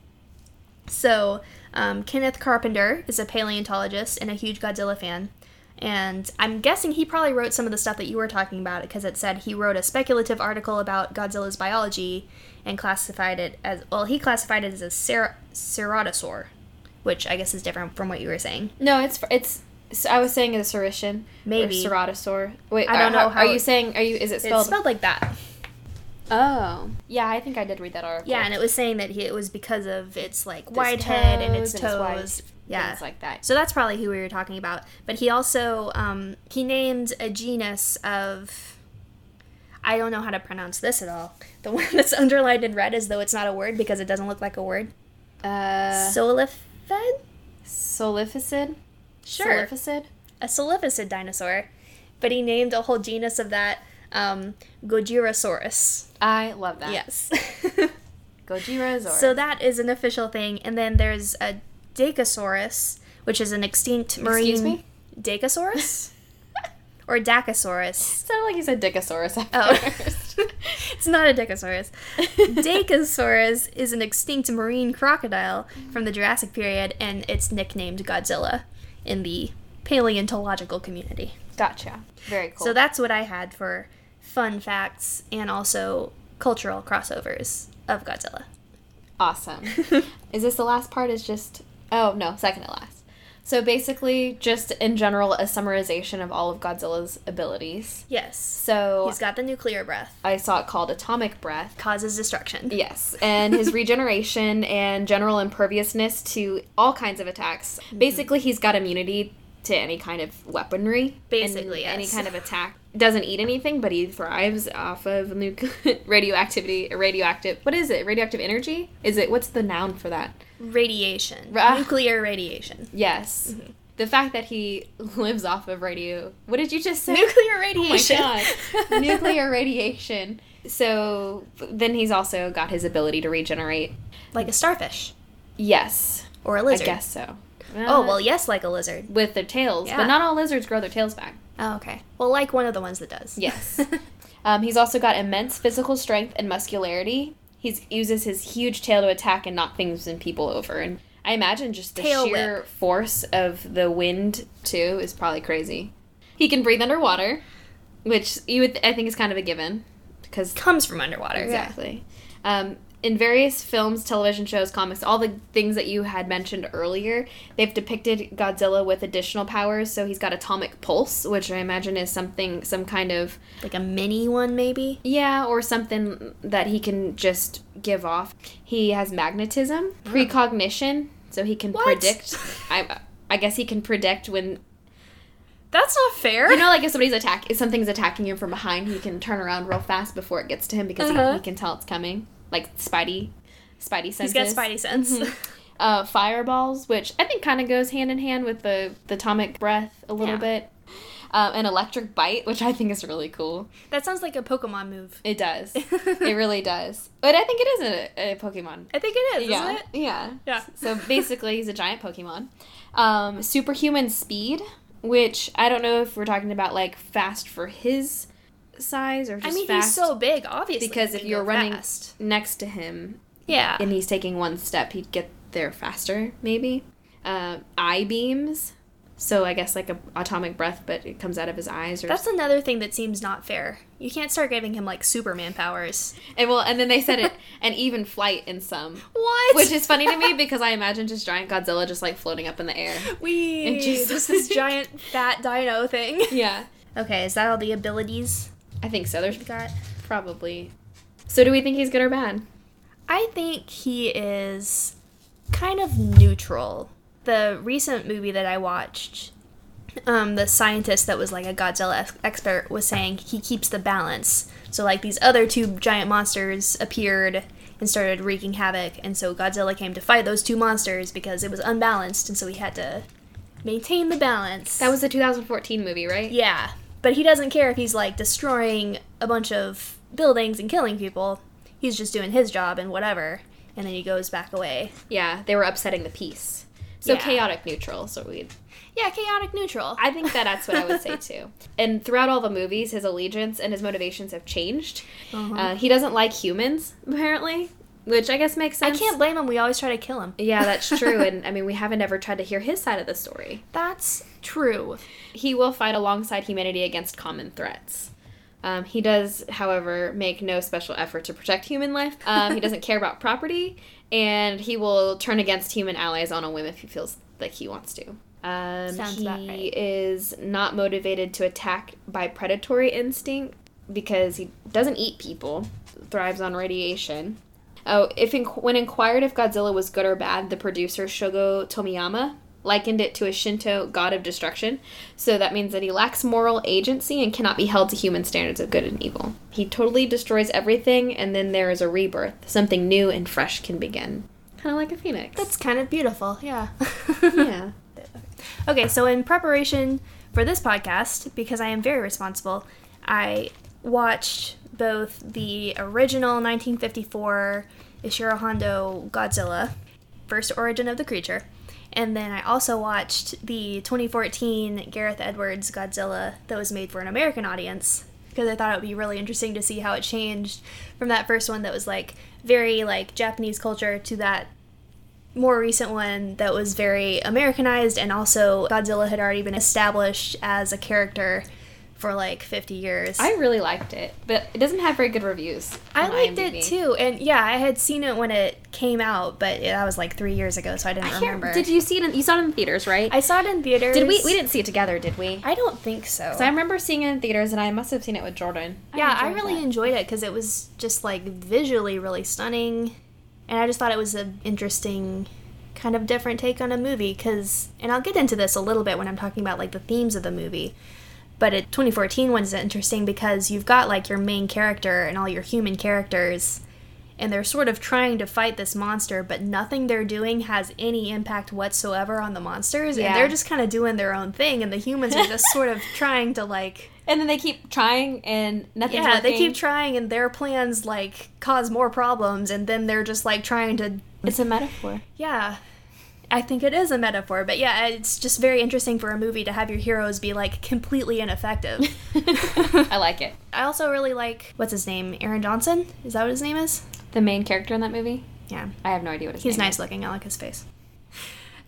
So um, Kenneth Carpenter is a paleontologist and a huge Godzilla fan. And I'm guessing he probably wrote some of the stuff that you were talking about because it said he wrote a speculative article about Godzilla's biology and classified it as well. He classified it as a cer- ceratosaur, which I guess is different from what you were saying. no, it's it's. So I was saying a Saurischian, Maybe. or Ceratosaur. Wait, I don't know Are, how are you saying? Are you? Is it spelled? It's spelled? spelled like that. oh, yeah. I think I did read that article. Yeah, and it was saying that he, it was because of its like Its wide head and its toes toes. and its yeah. things like that. So that's probably who we were talking about. But he also um, he named a genus of I don't know how to pronounce this at all. The one that's underlined in red as though it's not a word because it doesn't look like a word. Uh, Solifid? Solificid. Sure. A solificid dinosaur. But he named a whole genus of that um, Gojirasaurus. I love that. Yes. Gojira So that is an official thing. And then there's a Dacosaurus, which is an extinct marine. Excuse me? Dacosaurus? or Dacosaurus. sounded like you said Dickosaurus at Oh. first. it's not a Dicosaurus. Dacosaurus is an extinct marine crocodile from the Jurassic period, and it's nicknamed Godzilla in the paleontological community. gotcha. Very cool. So that's what I had for fun facts and also cultural crossovers of Godzilla. awesome. is this the last part? Is just oh no, second to last. So basically, just in general, a summarization of all of Godzilla's abilities. Yes. So He's got the nuclear breath, I saw it called atomic breath. causes destruction. Yes, and his regeneration and general imperviousness to all kinds of attacks. Mm-hmm. Basically, he's got immunity to any kind of weaponry. Basically, and any kind of attack. Doesn't eat anything, but he thrives off of nuc- radioactivity. Radioactive. What is it? Radioactive energy? Is it? What's the noun for that? Radiation. Ra- nuclear radiation. Yes. Mm-hmm. The fact that he lives off of radio. What did you just say? Nuclear Oh my radiation. god. Nuclear radiation. So then he's also got his ability to regenerate. like a starfish Yes. or a lizard. I guess so. Oh, well, yes, like a lizard. with their tails, Yeah. but not all lizards grow their tails back. Oh, okay. Well, like one of the ones that does. Yes. um, he's also got immense physical strength and muscularity. He uses his huge tail to attack and knock things and people over. And I imagine just the Tail sheer force of the wind too is probably crazy. He can breathe underwater, which you would I think is kind of a given because Comes from underwater. Exactly. Um, in various films, television shows, comics, all the things that you had mentioned earlier, they've depicted Godzilla with additional powers. So he's got atomic pulse, which I imagine is something, some kind of, Like a mini one, maybe? yeah, or something that he can just give off. He has magnetism, precognition, so he can What? predict. I, I guess he can predict when That's not fair. you know, like if somebody's attack, if something's attacking him from behind, he can turn around real fast before it gets to him because Uh-huh. he, he can tell it's coming. Like Spidey, Spidey senses. He's got spidey sense. Mhm. Uh, fireballs, which I think kind of goes hand in hand with the, the atomic breath a little Yeah. bit. Um, an electric bite, which I think is really cool. that sounds like a Pokemon move. It does. it really does. But I think it is a, a Pokemon. I think it is, yeah. isn't it? Yeah. Yeah. So basically, he's a giant Pokemon. Um, superhuman speed, which I don't know if we're talking about like fast for his size or just I mean, fast he's so big, obviously. because if you're running fast. next to him Yeah. and he's taking one step, he'd get there faster, maybe. Uh, eye beams. So I guess like a atomic breath, but it comes out of his eyes. Or That's another thing that seems not fair. You can't start giving him like Superman powers. and well, and then they said it, and even flight in some, What? which is funny to me because I imagine just giant Godzilla just like floating up in the air. we just this giant fat dino thing. Yeah, Okay, is that all the abilities I think so. There's got? probably. So do we think he's good or bad? I think he is kind of neutral. The recent movie that I watched, um, the scientist that was like a Godzilla ex- expert was saying he keeps the balance. So like these other two giant monsters appeared and started wreaking havoc, and so Godzilla came to fight those two monsters because it was unbalanced, and so he had to maintain the balance. That was the 2014 movie, right? yeah, but he doesn't care if he's like destroying a bunch of buildings and killing people. He's just doing his job and whatever, and then he goes back away. Yeah, they were upsetting the peace. So Yeah. chaotic neutral. So we Yeah, chaotic neutral. I think that that's what I would say too. And throughout all the movies, his allegiance and his motivations have changed. Uh-huh. Uh, he doesn't like humans, apparently, which I guess makes sense. I can't blame him. We always try to kill him. Yeah, that's true. and I mean, we haven't ever tried to hear his side of the story. That's true. He will fight alongside humanity against common threats. Um, he does, however, make no special effort to protect human life. Um, he doesn't care about property, and he will turn against human allies on a whim if he feels like he wants to. Um, Sounds he about right. is not motivated to attack by predatory instinct because he doesn't eat people, thrives on radiation. Oh, if inc- when inquired if Godzilla was good or bad, the producer Shogo Tomiyama likened it to a Shinto god of destruction. So that means that he lacks moral agency and cannot be held to human standards of good and evil. He totally destroys everything, and then there is a rebirth. Something new and fresh can begin. Kind of like a phoenix. That's kind of beautiful. Yeah. yeah. Okay, so in preparation for this podcast, because I am very responsible, I watched both the original 1954 Ishiro Honda Godzilla, First Origin of the Creature, and then I also watched the 2014 Gareth Edwards Godzilla that was made for an American audience because I thought it would be really interesting to see how it changed from that first one that was like very like Japanese culture to that more recent one that was very Americanized, and also Godzilla had already been established as a character for like 50 years. I really liked it, but it doesn't have very good reviews. I liked IMDb. it too, and yeah, I had seen it when it came out, but that was like three years ago, so I didn't I remember. Did you see it? In, you saw it in theaters, right? I saw it in theaters. did we? We didn't see it together, did we? I don't think so. 'Cause I remember seeing it in theaters, and I must have seen it with Jordan. yeah, I really that. enjoyed it because it was just like visually really stunning, and I just thought it was an interesting, kind of different take on a movie. Because, and I'll get into this a little bit when I'm talking about like the themes of the movie. But it 2014 one's interesting because you've got like your main character and all your human characters, and they're sort of trying to fight this monster, but nothing they're doing has any impact whatsoever on the monsters, Yeah. and they're just kind of doing their own thing, and the humans are just sort of trying to like And then they keep trying, and nothing. yeah, they keep trying, and their plans like cause more problems, and then they're just like trying to. It's a metaphor. Yeah, I think it is a metaphor, but yeah, it's just very interesting for a movie to have your heroes be like completely ineffective. I like it. I also really like what's his name, Aaron Johnson. Is that what his name is? The main character in that movie. Yeah, I have no idea what his he's nice is. looking. I like his face.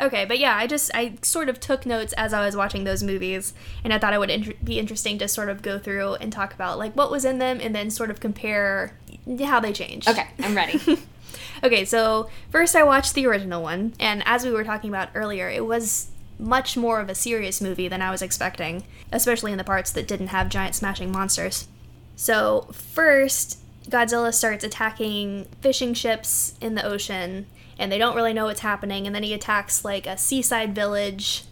Okay, but yeah, I just I sort of took notes as I was watching those movies, and I thought it would inter- be interesting to sort of go through and talk about like what was in them, and then sort of compare how they changed. Okay, I'm ready. okay, so first I watched the original one, and as we were talking about earlier, it was much more of a serious movie than I was expecting, especially in the parts that didn't have giant smashing monsters. So, first, Godzilla starts attacking fishing ships in the ocean, and they don't really know what's happening, and then he attacks like a seaside village.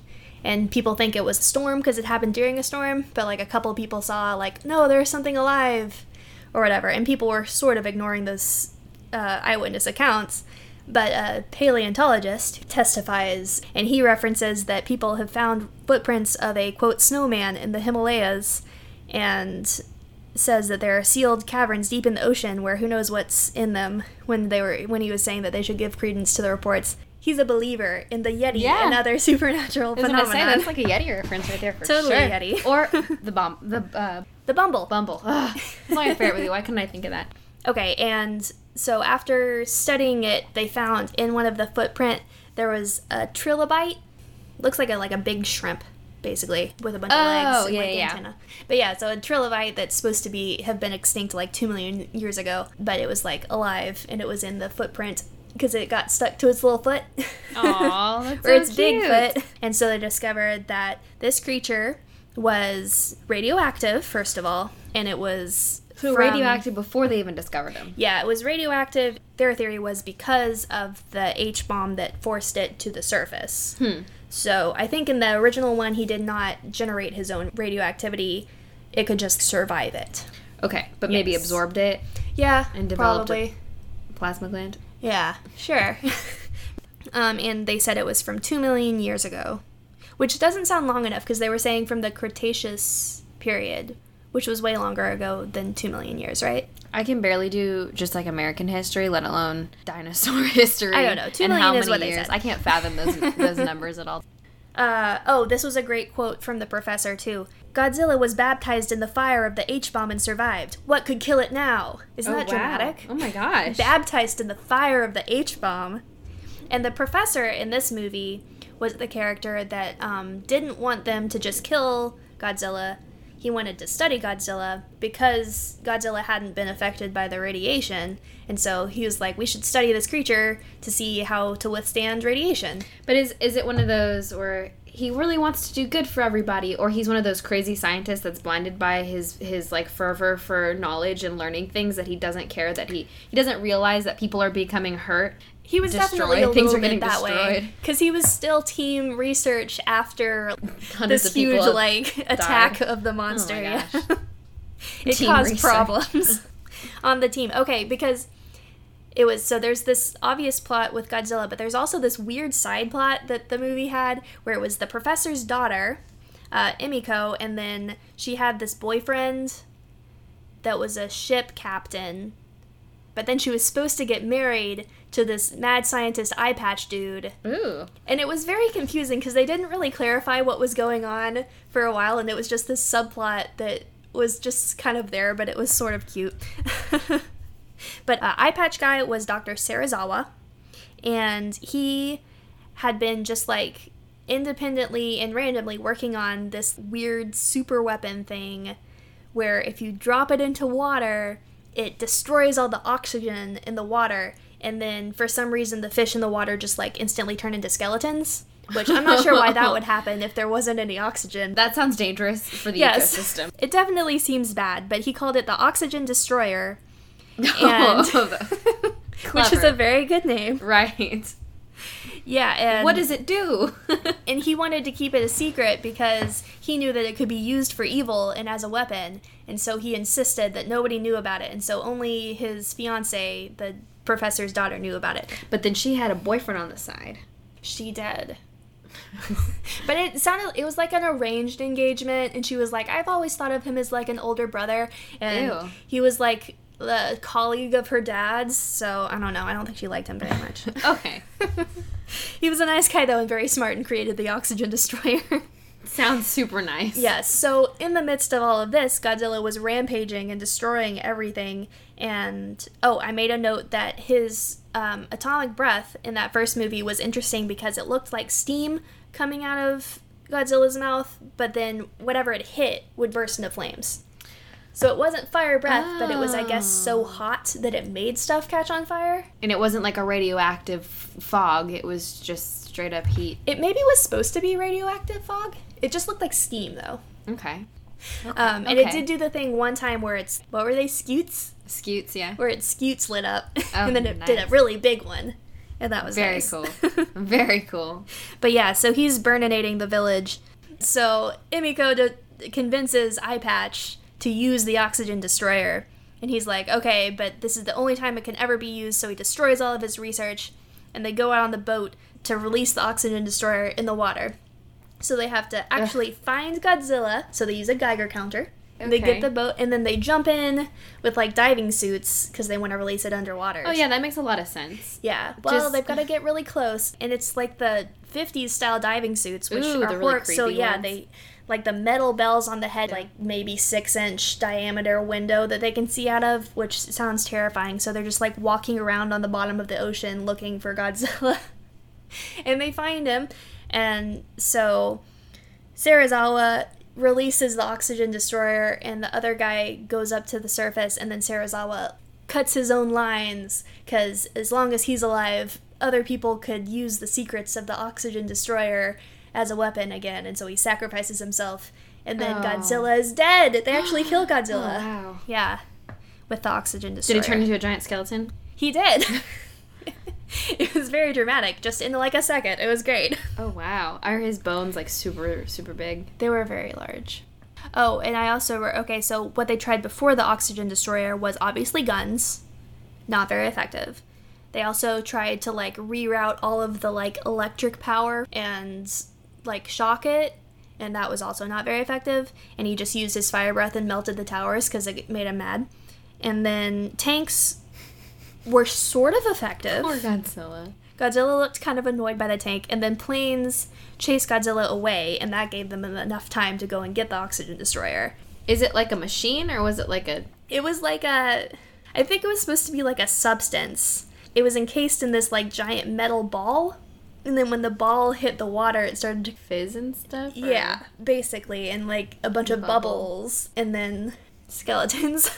And people think it was a storm because it happened during a storm, but like a couple people saw, like, no, there's something alive, or whatever. And people were sort of ignoring those uh, eyewitness accounts. But a paleontologist testifies, and he references that people have found footprints of a quote snowman in the Himalayas, and says that there are sealed caverns deep in the ocean where who knows what's in them. When they were when he was saying that they should give credence to the reports, he's a believer in the Yeti Yeah. and other supernatural I was phenomena. say that's like a Yeti reference right there for Totally sure. Yeti. or the bomb, the uh, the Bumble. Bumble. Ugh, it's my favorite movie. Why couldn't I think of that? Okay, and so after studying it, they found in one of the footprint there was a trilobite. Looks like a like a big shrimp, basically, with a bunch of legs Oh, and yeah, like yeah. antenna. But yeah, so a trilobite that's supposed to be have been extinct like two million years ago, but it was like alive and it was in the footprint because it got stuck to its little foot. Aw, that's or so its big foot. And so they discovered that this creature was radioactive, first of all, and it was So from- radioactive before they even discovered him. Yeah, it was radioactive. Their theory was because of the H bomb that forced it to the surface. Hmm. So I think in the original one, he did not generate his own radioactivity. It could just survive it. Okay, but maybe absorbed it. Yeah, And developed probably. Plasma gland. Yeah, sure. um, and they said it was from two million years ago, which doesn't sound long enough because they were saying from the Cretaceous period, which was way longer ago than two million years, right? I can barely do just like American history, let alone dinosaur history. I don't know. Two and million how is what they years. said. I can't fathom those those numbers at all. Uh, oh, this was a great quote from the professor, too. Godzilla was baptized in the fire of the H bomb and survived. What could kill it now? Isn't that dramatic? Oh my gosh. Baptized in the fire of the H bomb. And the professor in this movie was the character that um, didn't want them to just kill Godzilla. He wanted to study Godzilla because Godzilla hadn't been affected by the radiation. And so he was like, we should study this creature to see how to withstand radiation. But is is it one of those where he really wants to do good for everybody, or he's one of those crazy scientists that's blinded by his his like fervor for knowledge and learning things that he doesn't care that he he doesn't realize that people are becoming hurt. He was destroyed. definitely a Things little bit that way because he was still team research after Hundreds this of huge like attack of the monster. my yeah. gosh. it Team caused research. problems on the team. Okay, because it was so there's this obvious plot with Godzilla, but there's also this weird side plot that the movie had where it was the professor's daughter, uh, Emiko, and then she had this boyfriend that was a ship captain. But then she was supposed to get married to this mad scientist eye patch dude. Ooh. And it was very confusing because they didn't really clarify what was going on for a while, and it was just this subplot that was just kind of there, but it was sort of cute. but uh, Eye Patch Guy was Dr. Serizawa, and he had been just like independently and randomly working on this weird super weapon thing where if you drop it into water, it destroys all the oxygen in the water, and then for some reason the fish in the water just like instantly turn into skeletons. Which I'm not sure why that would happen if there wasn't any oxygen. That sounds dangerous for the yes, ecosystem. it definitely seems bad, but he called it the Oxygen Destroyer, oh, and Oh, which is a very good name. right. Yeah, and What does it do? and he wanted to keep it a secret because he knew that it could be used for evil and as a weapon and so he insisted that nobody knew about it. And so only his fiance the professor's daughter knew about it. But then she had a boyfriend on the side. she did. But it sounded it was like an arranged engagement. And she was like i've always thought of him as like an older brother. And Ew. he was like a colleague of her dad's. So i don't know. I don't think she liked him very much. Okay. he was a nice guy though and very smart and created the oxygen destroyer Sounds super nice. Yes, so in the midst of all of this, Godzilla was rampaging and destroying everything. And oh, I made a note that his um, atomic breath in that first movie was interesting because it looked like steam coming out of Godzilla's mouth, but then whatever it hit would burst into flames. So it wasn't fire breath, but it was, I guess, so hot that it made stuff catch on fire. And it wasn't like a radioactive fog, it was just straight up heat. It maybe was supposed to be radioactive fog. It just looked like steam, though. Okay. Um, and it did do the thing one time where it's what were they scutes? Scutes, yeah. Where it scutes lit up, Oh, and then it did a really big one, and that was Very nice. cool. Very cool. but yeah, so he's burninating the village. So Emiko de- convinces Eye Patch to use the oxygen destroyer, and he's like, "Okay, but this is the only time it can ever be used." So he destroys all of his research, and they go out on the boat to release the oxygen destroyer in the water. So they have to actually find Godzilla. So they use a Geiger counter. And They get the boat and then they jump in with like diving suits because they want to release it underwater. Oh yeah, that makes a lot of sense. Yeah. Well, Just- they've got to get really close, and it's like the '50s style diving suits, which Ooh, are really horror- so creepy yeah, ones. they like the metal bells on the head, like maybe six inch diameter window that they can see out of, which sounds terrifying. So they're just like walking around on the bottom of the ocean looking for Godzilla, and they find him, and so Serizawa releases the oxygen destroyer, and the other guy goes up to the surface, and then Serizawa cuts his own lines because as long as he's alive, other people could use the secrets of the oxygen destroyer as a weapon again, and so he sacrifices himself. And then Oh. Godzilla is dead. They actually kill Oh, Godzilla. wow. Yeah. with the oxygen destroyer. Did he turn into a giant skeleton? He did. it was very dramatic, just in like a second. It was great. Oh wow. Are his bones like super super big? They were very large. Oh, and I also were okay. So what they tried before the oxygen destroyer was obviously guns, not very effective. They also tried to like reroute all of the like electric power and like shock it, and that was also not very effective. And he just used his fire breath and melted the towers because it made him mad. And then tanks were sort of effective. Poor Godzilla. Godzilla looked kind of annoyed by the tank, and then planes chased Godzilla away, and that gave them enough time to go and get the oxygen destroyer. Is it like a machine or was it like a It was like a. I think it was supposed to be like a substance. It was encased in this like giant metal ball, and then when the ball hit the water, it started to. fizz and stuff? or- Yeah, basically, and like a bunch of Bubble. bubbles, and then skeletons.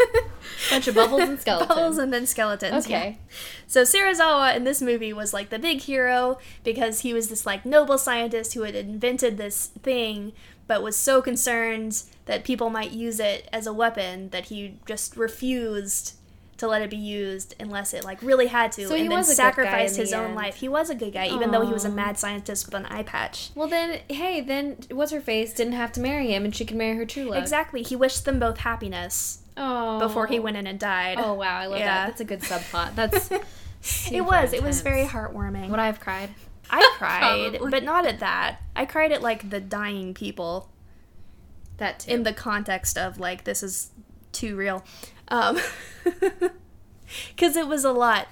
Bunch of bubbles and skeletons. Bubbles and then skeletons. yeah. Okay. So Serizawa in this movie was like the big hero because he was this like noble scientist who had invented this thing but was so concerned that people might use it as a weapon that he just refused to let it be used unless it like really had to So he and then was a good guy sacrificed his own end. life. He was a good guy even though he was a mad scientist with an eye patch. Well then, hey, then what's her face didn't have to marry him, and she could marry her true love. Exactly. He wished them both happiness Oh. before he went in and died. Oh wow, I love Yeah. that. That's a good subplot. That's. it was. It was very heartwarming. Would I have cried? I cried, but not at that. I cried at like the dying people That too. in the context of like this is too real. Um cuz it was a lot.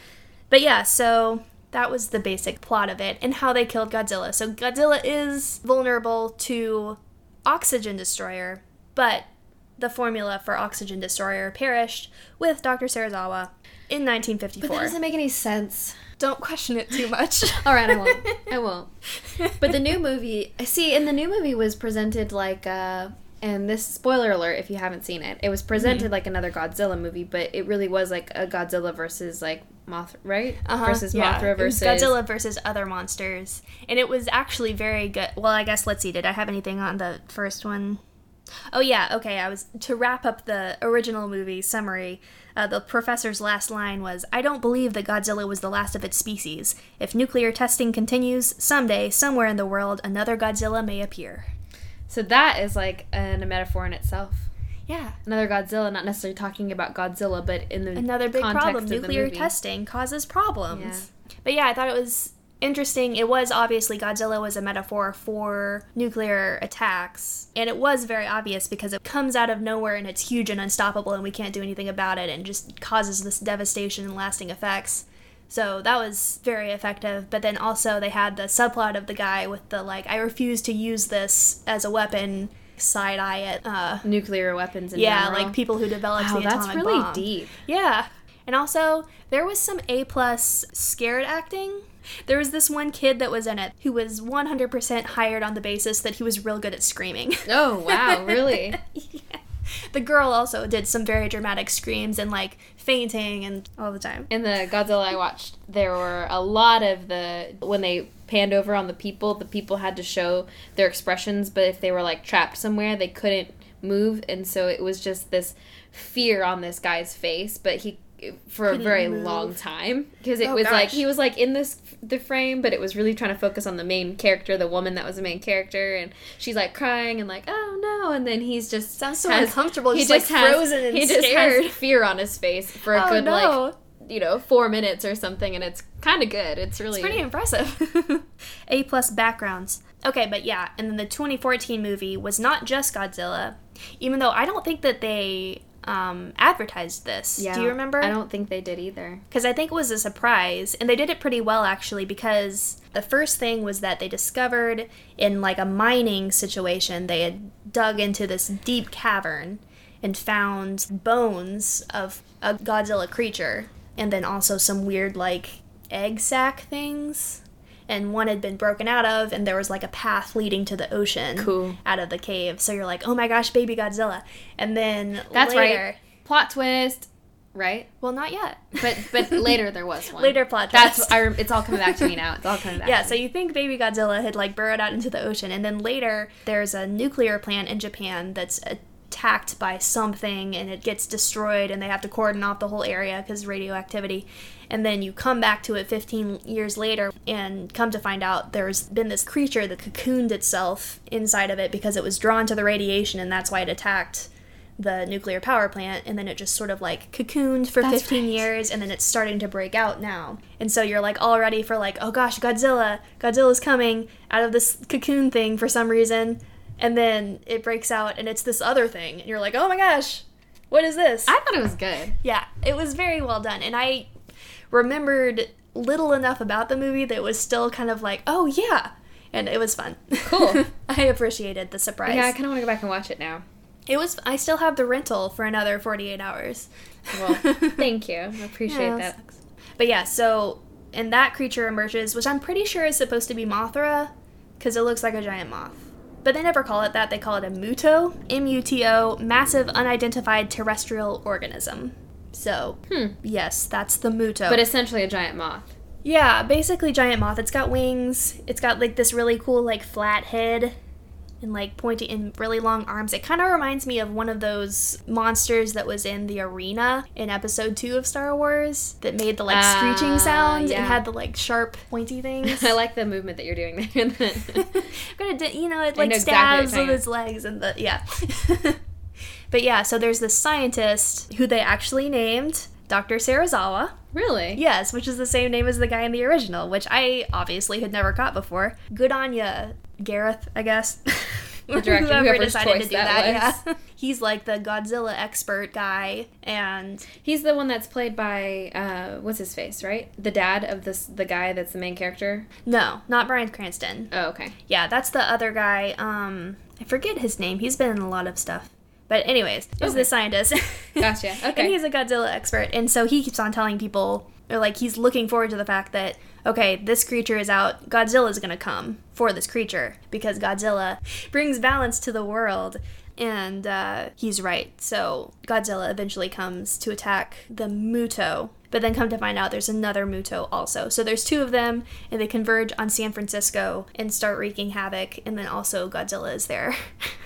But yeah, so that was the basic plot of it and how they killed Godzilla. So Godzilla is vulnerable to oxygen destroyer, but the formula for oxygen destroyer perished with Dr. Serizawa in 1954. but that doesn't make any sense. Don't question it too much. All right, I won't. I won't. But the new movie, I see, in the new movie was presented like, uh, and this spoiler alert if you haven't seen it, it was presented Mm-hmm. like another Godzilla movie, but it really was like a Godzilla versus like Moth, right? Uh-huh, Versus yeah. Mothra versus Godzilla versus other monsters, and it was actually very good. Well, I guess let's see. Did I have anything on the first one? Oh yeah, okay. I was to wrap up the original movie summary. Uh, the professor's last line was, "I don't believe that Godzilla was the last of its species. If nuclear testing continues, someday, somewhere in the world, another Godzilla may appear." So that is like an, a metaphor in itself. Yeah, Another Godzilla, not necessarily talking about Godzilla, but in the another big context problem. Nuclear testing causes problems. But yeah, I thought it was interesting. It was obviously Godzilla was a metaphor for nuclear attacks, and it was very obvious because it comes out of nowhere and it's huge and unstoppable, and we can't do anything about it, and just causes this devastation and lasting effects. So that was very effective. But then also they had the subplot of the guy with the like, I refuse to use this as a weapon. Side eye at, uh, nuclear weapons. Yeah, general. like people who developed Wow, the that's really bomb. deep. Yeah. And also, there was some A plus scared acting. There was this one kid that was in it who was 100% hired on the basis that he was real good at screaming. Oh wow, really? yeah. The girl also did some very dramatic screams and like fainting and all the time. In the Godzilla I watched, there were a lot of the when they panned over on the people, the people had to show their expressions, but if they were like trapped somewhere, they couldn't move, and so it was just this fear on this guy's face, but he for a very move. long time because it Oh, was like he was like in this the frame but it was really trying to focus on the main character the woman that was the main character and she's like crying and like oh no and then he's just Sounds so has- uncomfortable, he just, like, frozen and he just scared. has fear on his face for a Oh, good no. like you know four minutes or something and it's kind of good it's really It's pretty impressive. A plus backgrounds. Okay, but yeah, and then the 2014 movie was not just Godzilla, even though I don't think that they um, advertised this. Yeah. Do you remember? i don't think they did either because I think it was a surprise, and they did it pretty well actually. Because the first thing was that they discovered in like a mining situation, they had dug into this deep cavern and found bones of a Godzilla creature, and then also some weird like egg sac things. And one had been broken out of, and there was like a path leading to the ocean Cool. out of the cave. So you're like, oh my gosh, baby Godzilla. And then that's later, right plot twist right Well, not yet. but but later there was one Later plot that's twist. I, rem- it's all coming back to me now it's all coming back Yeah, so you think baby Godzilla had like burrowed out into the ocean, and then later there's a nuclear plant in Japan that's attacked by something and it gets destroyed and they have to cordon off the whole area because radioactivity. And then you come back to it 15 years later and come to find out there's been this creature that cocooned itself inside of it because it was drawn to the radiation and that's why it attacked the nuclear power plant and then it just sort of like cocooned for That's 15 right. years and then it's starting to break out now. And so you're like all ready for like, oh gosh, Godzilla, Godzilla's coming out of this cocoon thing for some reason. And then it breaks out and it's this other thing. And you're like, oh my gosh, what is this? I thought it was good. yeah, it was very well done. And I remembered little enough about the movie that was still kind of like, oh yeah. And it was fun. Cool. I appreciated the surprise. Yeah, I kind of want to go back and watch it now. It was. I still have the rental for another forty-eight hours. Well, thank you. I appreciate Yeah, that. sucks. But yeah, so and that creature emerges, which I'm pretty sure is supposed to be Mothra, because it looks like a giant moth. But they never call it that. They call it a Muto, M-U-T-O, massive unidentified terrestrial organism. So Hmm. yes, that's the Muto. But essentially a giant moth. yeah, basically giant moth. It's got wings. It's got like this really cool like flat head and like pointy and really long arms. It kind of reminds me of one of those monsters that was in the arena in episode 2 of Star Wars that made the like Ah, screeching sound yeah. and had the like sharp pointy things. I like the movement that you're doing there. I'm gonna, you know, it like know stabs you're with its legs and the yeah. but yeah, so there's this scientist who they actually named Dr. Serizawa. really? Yes, which is the same name as the guy in the original, which I obviously had never caught before. Good on ya, Gareth, I guess. The director, whoever's choice that yeah. He's like the Godzilla expert guy, and He's the one that's played by uh, what's his face, right? The dad of this, the guy that's the main character. no, not Bryan Cranston. Oh, okay. Yeah, that's the other guy. Um, I forget his name. He's been in a lot of stuff. But anyways, he's Okay. the scientist. Gotcha. Okay. and he's a Godzilla expert, and so he keeps on telling people, or like he's looking forward to the fact that okay, this creature is out. Godzilla's gonna come for this creature because Godzilla brings balance to the world. And uh, he's right. So Godzilla eventually comes to attack the Muto, but then come to find out there's another Muto also. So there's two of them, and they converge on San Francisco and start wreaking havoc. And then also Godzilla is there,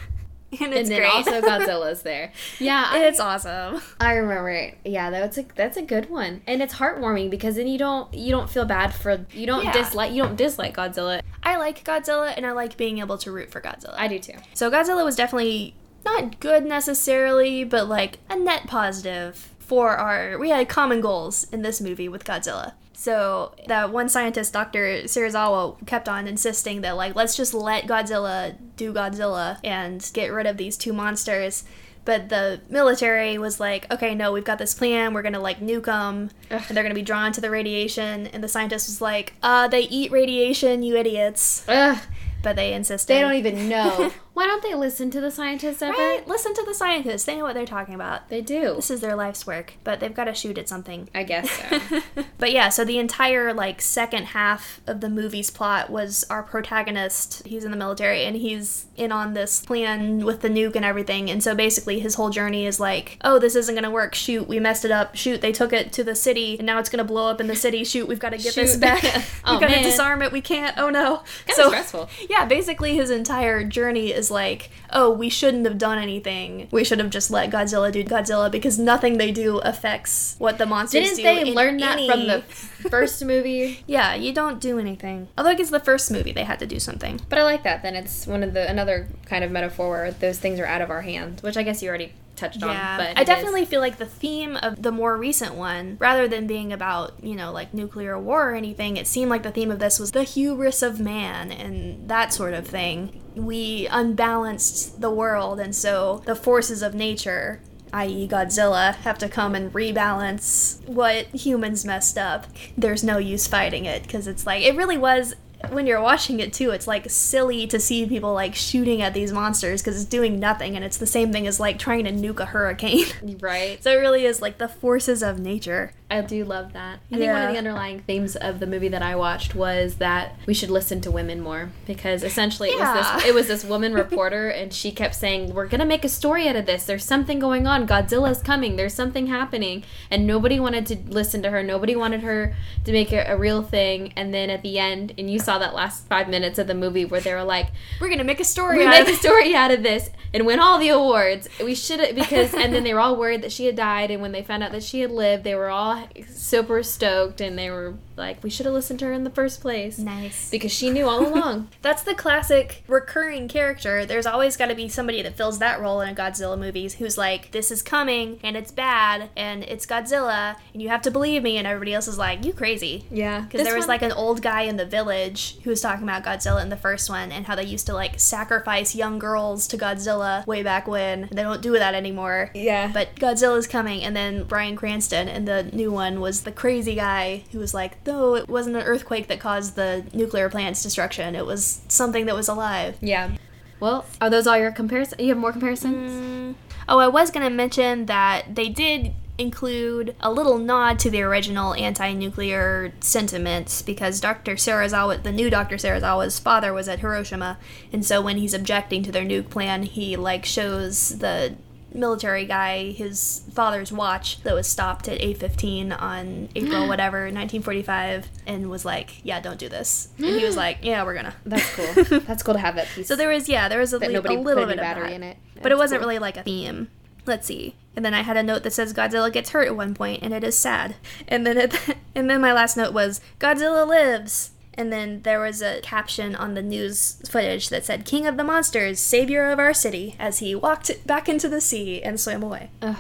and it's and then great. also Godzilla's there. Yeah, I, it's awesome. I remember it. Yeah, that's a that's a good one, and it's heartwarming because then you don't you don't feel bad for you don't Yeah. dislike you don't dislike Godzilla. I like Godzilla, and I like being able to root for Godzilla. I do too. So Godzilla was definitely not good necessarily, but like a net positive for our. We had common goals in this movie with Godzilla. So that one scientist, Dr. Serizawa, kept on insisting that like let's just let Godzilla do Godzilla and get rid of these two monsters. But the military was like, okay, no, we've got this plan. We're gonna like nuke them, Ugh. and they're gonna be drawn to the radiation. And the scientist was like, uh, they eat radiation, you idiots. Ugh, But they insisted. they don't even know. Why don't they listen to the scientists ever? Right? Listen to the scientists. They know what they're talking about. They do. This is their life's work, but they've got to shoot at something. I guess so. but yeah, so the entire like second half of the movie's plot was our protagonist. He's in the military and he's in on this plan with the nuke and everything. And so basically his whole journey is like, "Oh, this isn't going to work. Shoot, we messed it up. Shoot, they took it to the city and now it's going to blow up in the city. Shoot, we've got to get this back. Oh, we've got to disarm it. We can't. Oh no." Kinda stressful. Yeah, basically his entire journey is like, oh, we shouldn't have done anything. We should have just let Godzilla do Godzilla because nothing they do affects what the monsters Didn't do. they in learn that from the first movie? Yeah, you don't do anything. Although I guess the first movie they had to do something. But I like that. Then it's one of the another kind of metaphor where those things are out of our hands, which I guess you already touched on. Yeah, But I it is. definitely feel like the theme of the more recent one, rather than being about, you know, like nuclear war or anything, it seemed like the theme of this was the hubris of man and that sort of thing. We unbalanced the world, and so the forces of nature, i.e., Godzilla, have to come and rebalance what humans messed up. There's no use fighting it because it's like, it really was. When you're watching it too, it's like silly to see people like shooting at these monsters because it's doing nothing, and it's the same thing as like trying to nuke a hurricane. right. So it really is like the forces of nature. I do love that. I think one of the underlying themes of the movie that I watched was that we should listen to women more because essentially it was this it was this woman reporter and she kept saying we're gonna make a story out of this. There's something going on. Godzilla's coming. There's something happening, and nobody wanted to listen to her. Nobody wanted her to make it a real thing. And then at the end, and you saw that last five minutes of the movie where they were like, We're gonna make a story. we make a story out of this and win all the awards. We should because and then they were all worried that she had died and when they found out that she had lived, they were all super stoked and they were like, we should have listened to her in the first place Nice. because she knew all along. That's the classic recurring character. There's always got to be somebody that fills that role in a Godzilla movies who's like, this is coming and it's bad and it's Godzilla and you have to believe me. And everybody else is like, you crazy. yeah, Because there was like an old guy in the village who was talking about Godzilla in the first one and how they used to like sacrifice young girls to Godzilla way back when. They don't do that anymore. yeah, But Godzilla's coming, and then Bryan Cranston in the new one was the crazy guy who was like, no, it wasn't an earthquake that caused the nuclear plant's destruction. It was something that was alive. yeah. Well, are those all your comparisons? You have more comparisons? Mm. Oh, I was going to mention that they did include a little nod to the original anti-nuclear sentiments because Dr. Serizawa, the new Dr. Serizawa's father was at Hiroshima, and so when he's objecting to their nuke plan, he like shows the military guy his father's watch that was stopped at 8:15 on April whatever 1945 and was like, "Yeah, don't do this." And he was like, "Yeah, we're gonna." That's cool. That's cool to have that piece. So there was yeah, there was a, le- a little bit of battery in it. But it wasn't cool. really like a theme. Let's see. And then I had a note that says Godzilla gets hurt at one point, and it is sad. And then it, and then my last note was Godzilla lives. And then there was a caption on the news footage that said "King of the monsters, savior of our city," as he walked back into the sea and swam away. Ugh.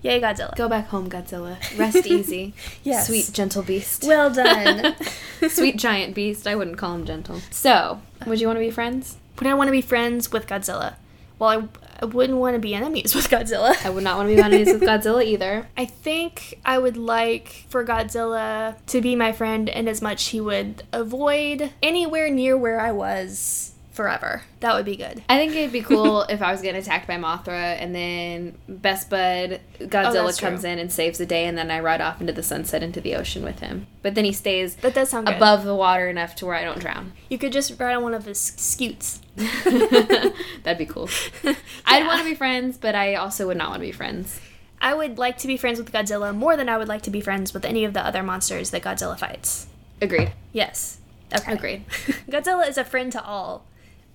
Yay, Godzilla! Go back home, Godzilla. Rest easy. Yes. Sweet, gentle beast. Well done. Sweet giant beast. I wouldn't call him gentle. So, would you want to be friends? Would I want to be friends with Godzilla? Well, I, I wouldn't want to be enemies with Godzilla. I would not want to be enemies with Godzilla either. I think I would like for Godzilla to be my friend in as much he would avoid anywhere near where I was forever. That would be good. I think it'd be cool if I was getting attacked by Mothra and then Best Bud Godzilla Oh, comes true. in and saves the day and then I ride off into the sunset into the ocean with him. But then he stays That does sound good. above the water enough to where I don't drown. You could just ride on one of his scoots. That'd be cool. I'd want to be friends, but I also would not want to be friends. I would like to be friends with Godzilla more than I would like to be friends with any of the other monsters that Godzilla fights. Agreed. Yes. Okay. Agreed. Godzilla is a friend to all,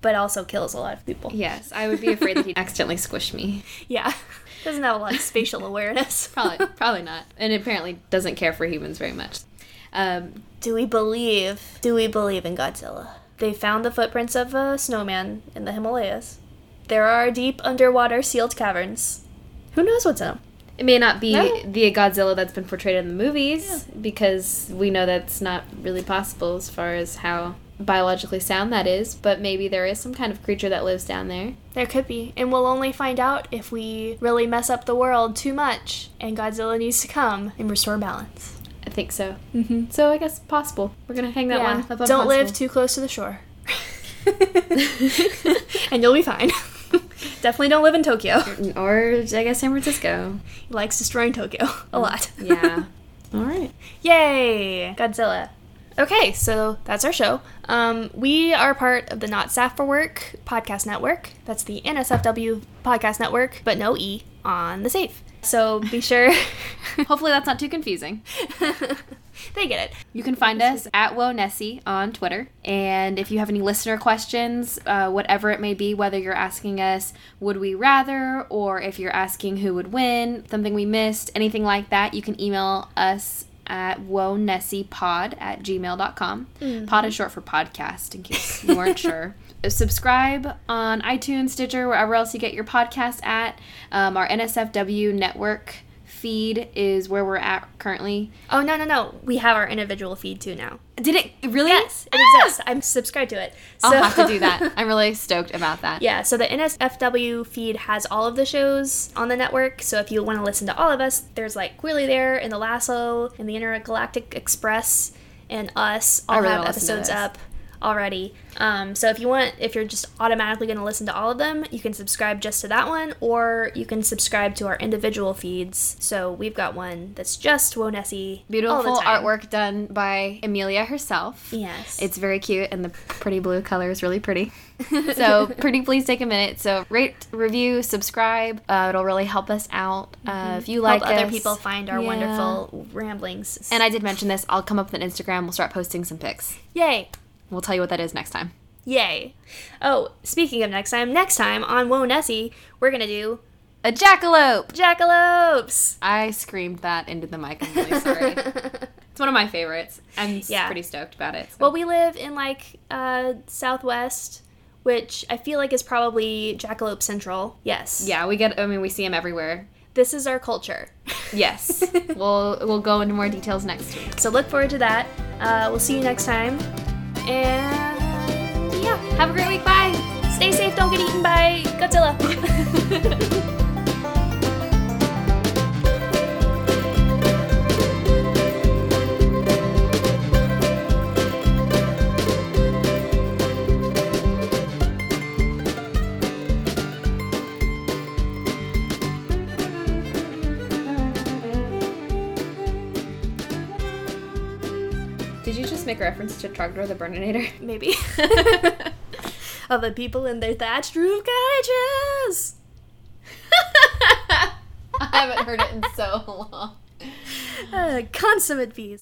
but also kills a lot of people. Yes, I would be afraid that he'd accidentally squish me. Yeah. Doesn't have a lot of spatial awareness. Probably, probably not. And apparently doesn't care for humans very much. Um, Do we believe? Do we believe in Godzilla? They found the footprints of a snowman in the Himalayas. There are deep underwater sealed caverns. Who knows what's in them? It may not be No. the Godzilla that's been portrayed in the movies because we know that's not really possible as far as how biologically sound that is, but maybe there is some kind of creature that lives down there. There could be, and we'll only find out if we really mess up the world too much, and Godzilla needs to come and restore balance. I think so. Mm-hmm. So I guess possible. We're gonna hang that one up on Don't live too close to the shore, and you'll be fine. Definitely don't live in Tokyo. or I guess San Francisco. He likes destroying Tokyo a lot. Yeah. All right. Yay! Godzilla. Okay, so that's our show. Um, we are part of the Not Safe for Work podcast network. That's the NSFW podcast network, but no E on the safe. So be sure. Hopefully that's not too confusing. they get it. You can find us at WhoaNessie on Twitter. And if you have any listener questions, uh, whatever it may be, whether you're asking us, would we rather, or if you're asking who would win, something we missed, anything like that, you can email us at whoanessiepod at gmail.com. Pod is short for podcast, in case you weren't sure. Subscribe on iTunes, Stitcher, wherever else you get your podcast at. Um, our NSFW network feed is where we're at currently. Oh, no, no, no. We have our individual feed too now. Did it really? Yes, it Ah! exists. I'm subscribed to it. So. I'll have to do that. I'm really stoked about that. Yeah, so the NSFW feed has all of the shows on the network. So if you want to listen to all of us, there's like Queerly There and The Lasso and the Intergalactic Express and us all really have wanna listen to episodes up. Already. Um, so if you want, if you're just automatically going to listen to all of them, you can subscribe just to that one, or you can subscribe to our individual feeds. So we've got one that's just all Beautiful artwork done by Amelia herself. Yes. It's very cute, and the pretty blue color is really pretty. so, pretty please take a minute. So, rate, review, subscribe. Uh, it'll really help us out. Uh, if you like Help other us. people find our Yeah. wonderful ramblings. And I did mention this. I'll come up with an Instagram. We'll start posting some pics. yay! We'll tell you what that is next time. Yay! Oh, speaking of next time, next time on Whoa Nessie, we're gonna do A jackalope! jackalopes. I screamed that into the mic. I'm really sorry. it's one of my favorites. I'm Yeah. pretty stoked about it. so- Well, we live in like uh, Southwest, which I feel like is probably Jackalope Central. Yes. yeah, we get. I mean, we see them everywhere. This is our culture. Yes, we'll we'll go into more details next week. So look forward to that. Uh, we'll see you next time. And yeah, Have a great week. Bye. stay safe. Don't get eaten by Godzilla. just make a reference to Trogdor the Burninator? Maybe. Of the people in their thatched roof cottages. I haven't heard it in so long. Uh, consummate V's.